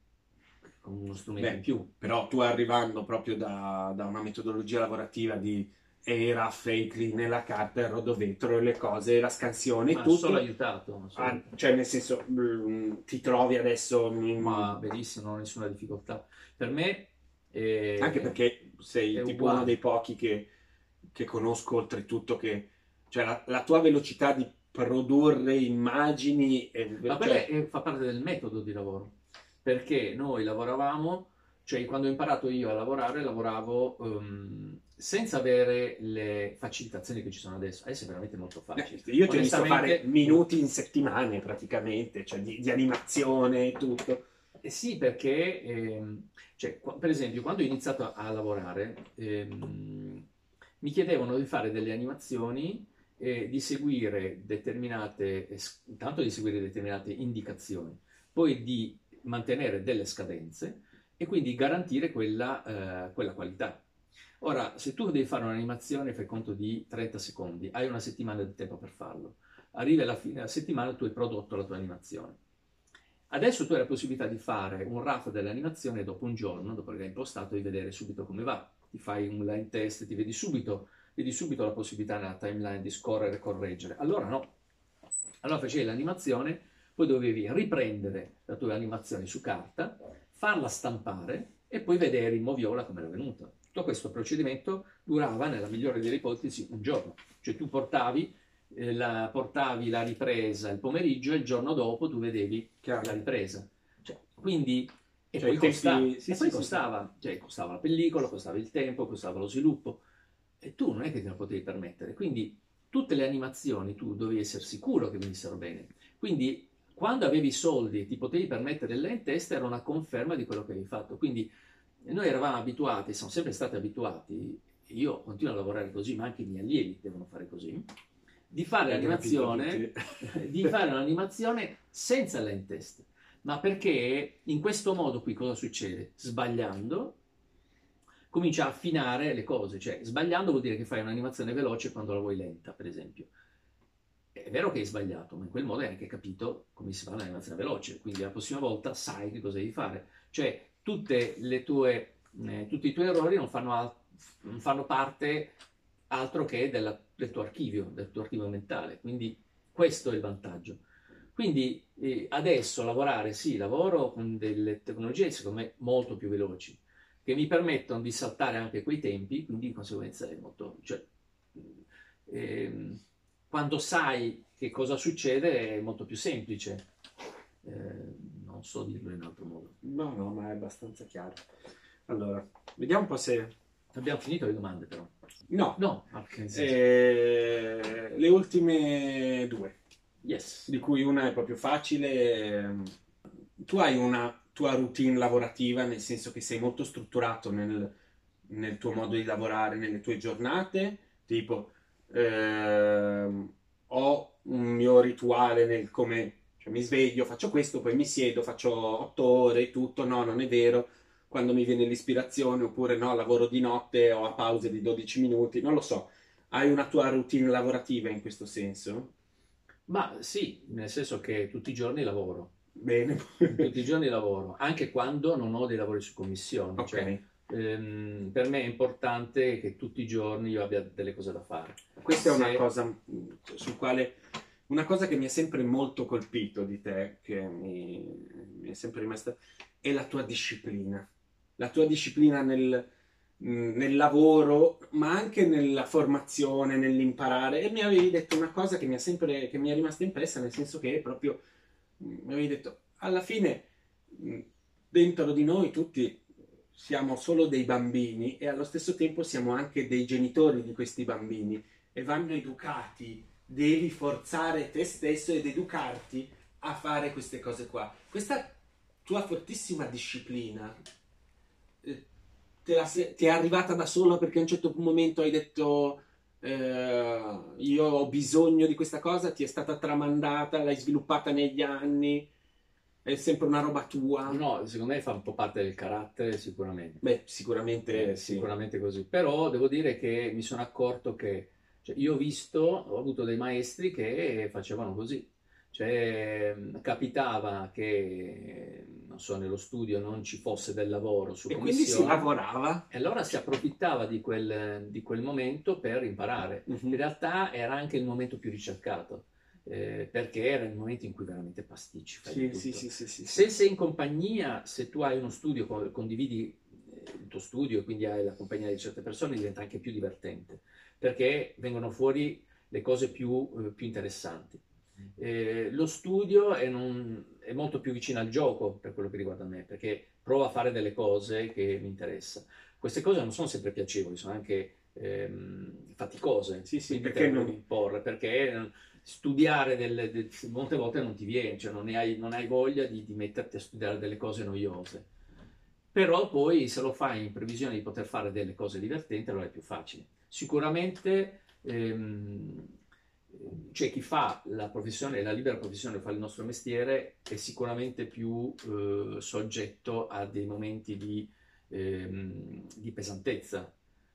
Speaker 2: come uno strumento
Speaker 1: Beh,
Speaker 2: in più.
Speaker 1: Però tu arrivando proprio da, da una metodologia lavorativa di era fake nella carta, il rodovetro e le cose, la scansione,
Speaker 2: Ma
Speaker 1: tutto.
Speaker 2: solo aiutato. Solo...
Speaker 1: Ah, cioè, nel senso, mm, ti trovi adesso...
Speaker 2: In... Ma benissimo, non ho nessuna difficoltà. Per me... È...
Speaker 1: Anche perché sei tipo uguale. uno dei pochi che, che conosco, oltretutto, che... Cioè, la, la tua velocità di produrre immagini. E,
Speaker 2: Ma cioè... fa parte del metodo di lavoro, perché noi lavoravamo, cioè quando ho imparato io a lavorare, lavoravo um, senza avere le facilitazioni che ci sono adesso. Adesso è veramente molto facile.
Speaker 1: Eh, io ti ho visto fare minuti in settimane praticamente, cioè di, di animazione e tutto.
Speaker 2: Eh sì, perché, ehm, cioè, per esempio, quando ho iniziato a, a lavorare, ehm, mi chiedevano di fare delle animazioni eh, di seguire determinate, intanto di seguire determinate indicazioni, poi di mantenere delle scadenze e quindi garantire quella, eh, quella qualità. Ora, se tu devi fare un'animazione, fai conto di 30 secondi, hai una settimana di tempo per farlo. Arrivi alla fine della settimana, tu hai prodotto la tua animazione. Adesso tu hai la possibilità di fare un RAF dell'animazione dopo un giorno, dopo che l'hai impostato, di vedere subito come va. Ti fai un line test, ti vedi subito vedi subito la possibilità nella timeline di scorrere e correggere. Allora no. Allora facevi l'animazione, poi dovevi riprendere la tua animazione su carta, farla stampare e poi vedere in moviola come era venuta. Tutto questo procedimento durava, nella migliore delle ipotesi, un giorno. Cioè tu portavi, eh, la, portavi la ripresa il pomeriggio e il giorno dopo tu vedevi Chiaro. la ripresa. Cioè, quindi e cioè, poi, costava, sì, e poi sì, costava, sì. Cioè, costava la pellicola, costava il tempo, costava lo sviluppo e tu non è che te lo potevi permettere. Quindi tutte le animazioni tu dovevi essere sicuro che venissero bene. Quindi quando avevi i soldi e ti potevi permettere il line test era una conferma di quello che avevi fatto. Quindi noi eravamo abituati, siamo sempre stati abituati, io continuo a lavorare così, ma anche i miei allievi devono fare così, di fare, l'animazione, di fare un'animazione senza line test. Ma perché in questo modo qui cosa succede? Sbagliando, comincia a affinare le cose, cioè sbagliando vuol dire che fai un'animazione veloce quando la vuoi lenta, per esempio. È vero che hai sbagliato, ma in quel modo hai anche capito come si fa un'animazione veloce, quindi la prossima volta sai che cosa devi fare. Cioè, tue, eh, tutti i tuoi errori non fanno, non fanno parte altro che della, del tuo archivio, del tuo archivio mentale, quindi questo è il vantaggio. Quindi eh, adesso lavorare, sì, lavoro con delle tecnologie secondo me molto più veloci, che mi permettono di saltare anche quei tempi, quindi di conseguenza è molto... Cioè, ehm, quando sai che cosa succede è molto più semplice. Eh, non so dirlo in altro modo.
Speaker 1: No, no, ma è abbastanza chiaro. Allora, vediamo un po' se
Speaker 2: Abbiamo finito le domande però.
Speaker 1: No,
Speaker 2: No, ah, che nel senso-
Speaker 1: eh, le ultime due,
Speaker 2: yes.
Speaker 1: di cui una è proprio facile. Tu hai una tua routine lavorativa, nel senso che sei molto strutturato nel, nel tuo modo di lavorare, nelle tue giornate, tipo ehm, ho un mio rituale nel come cioè, mi sveglio, faccio questo, poi mi siedo, faccio otto ore, tutto, no, non è vero, quando mi viene l'ispirazione, oppure no, lavoro di notte, ho a pause di 12 minuti, non lo so. Hai una tua routine lavorativa in questo senso?
Speaker 2: Ma sì, nel senso che tutti i giorni lavoro.
Speaker 1: Bene.
Speaker 2: Tutti i giorni lavoro, anche quando non ho dei lavori su commissione.
Speaker 1: Ok.
Speaker 2: Cioè, ehm, per me è importante che tutti i giorni io abbia delle cose da fare.
Speaker 1: Questa è una
Speaker 2: Se-
Speaker 1: cosa sul quale una cosa che mi ha sempre molto colpito di te, che mi, mi è sempre rimasta, è la tua disciplina. La tua disciplina nel, nel lavoro, ma anche nella formazione, nell'imparare. E mi avevi detto una cosa che mi ha sempre, che mi è rimasta impressa, nel senso che proprio mh, mi avevi detto, alla fine, mh, dentro di noi tutti siamo solo dei bambini e allo stesso tempo siamo anche dei genitori di questi bambini e vanno educati. Devi forzare te stesso ed educarti a fare queste cose qua. Questa tua fortissima disciplina te la se- ti è arrivata da sola perché a un certo momento hai detto eh, io ho bisogno di questa cosa, ti è stata tramandata, l'hai sviluppata negli anni, è sempre una roba tua.
Speaker 2: No, secondo me fa un po' parte del carattere, sicuramente.
Speaker 1: Beh, sicuramente
Speaker 2: Eh,
Speaker 1: sì.
Speaker 2: sicuramente così. Però devo dire che mi sono accorto che cioè, io ho visto, ho avuto dei maestri che facevano così. Cioè, mh, capitava che, non so, nello studio non ci fosse del lavoro su
Speaker 1: E quindi si lavorava.
Speaker 2: e allora si approfittava di quel, di quel momento per imparare. In realtà era anche il momento più ricercato, eh, perché era il momento in cui veramente pasticci,
Speaker 1: Sì, sì, sì, sì, sì.
Speaker 2: Se sei in compagnia, se tu hai uno studio, co- condividi eh, il tuo studio e quindi hai la compagnia di certe persone, diventa anche più divertente, perché vengono fuori le cose più, eh, più interessanti. Eh, lo studio è, non- è molto più vicino al gioco per quello che riguarda me, perché provo a fare delle cose che mi interessano. Queste cose non sono sempre piacevoli, sono anche ehm, faticose,
Speaker 1: Sì, sì, perché non-
Speaker 2: imporre, perché eh, studiare delle, de- molte volte non ti viene, cioè non hai, non hai voglia di, di metterti a studiare delle cose noiose. Però poi se lo fai in previsione di poter fare delle cose divertenti, allora è più facile. Sicuramente ehm, c'è chi fa la professione, la libera professione, fa il nostro mestiere, è sicuramente più eh, soggetto a dei momenti di, ehm, di pesantezza.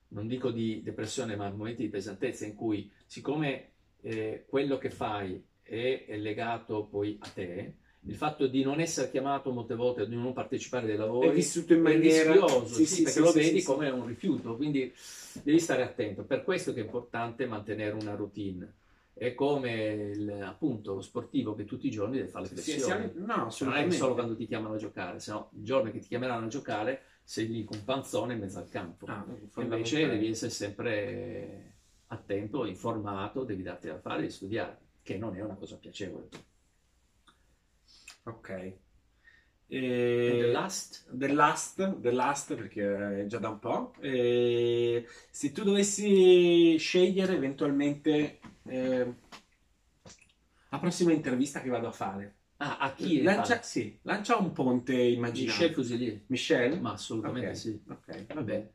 Speaker 2: Non dico di depressione, ma momenti di pesantezza in cui, siccome eh, quello che fai è, è legato poi a te, il fatto di non essere chiamato molte volte, di non partecipare ai lavori,
Speaker 1: È vissuto in maniera...
Speaker 2: rischioso,
Speaker 1: Sì,
Speaker 2: sì,
Speaker 1: sì,
Speaker 2: perché lo vedi come un rifiuto, quindi devi stare attento. Per questo che è importante mantenere una routine. È come il, appunto lo sportivo che tutti i giorni deve fare le
Speaker 1: Sì, sì,
Speaker 2: flessioni.
Speaker 1: siamo- no,
Speaker 2: Cioè, non è solo quando ti chiamano a giocare, se no il giorno che ti chiameranno a giocare sei lì con panzone in mezzo al campo.
Speaker 1: Ah,
Speaker 2: Invece devi essere sempre attento, informato, devi darti da fare e studiare, che non è una cosa piacevole.
Speaker 1: Ok. E...
Speaker 2: the last,
Speaker 1: The Last, The Last perché è già da un po'. E se tu dovessi scegliere eventualmente eh, la prossima intervista che vado a fare,
Speaker 2: ah, a chi?
Speaker 1: lancia, sì, lancia un ponte immaginario.
Speaker 2: Michel Fuselier.
Speaker 1: Michel?
Speaker 2: Ma assolutamente
Speaker 1: Ok,
Speaker 2: sì.
Speaker 1: Ok,
Speaker 2: Vabbè,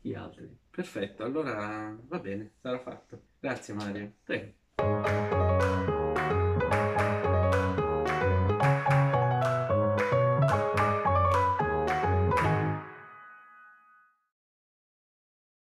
Speaker 2: chi altri?
Speaker 1: perfetto, allora va bene, sarà fatto. Grazie Mario.
Speaker 2: Prego.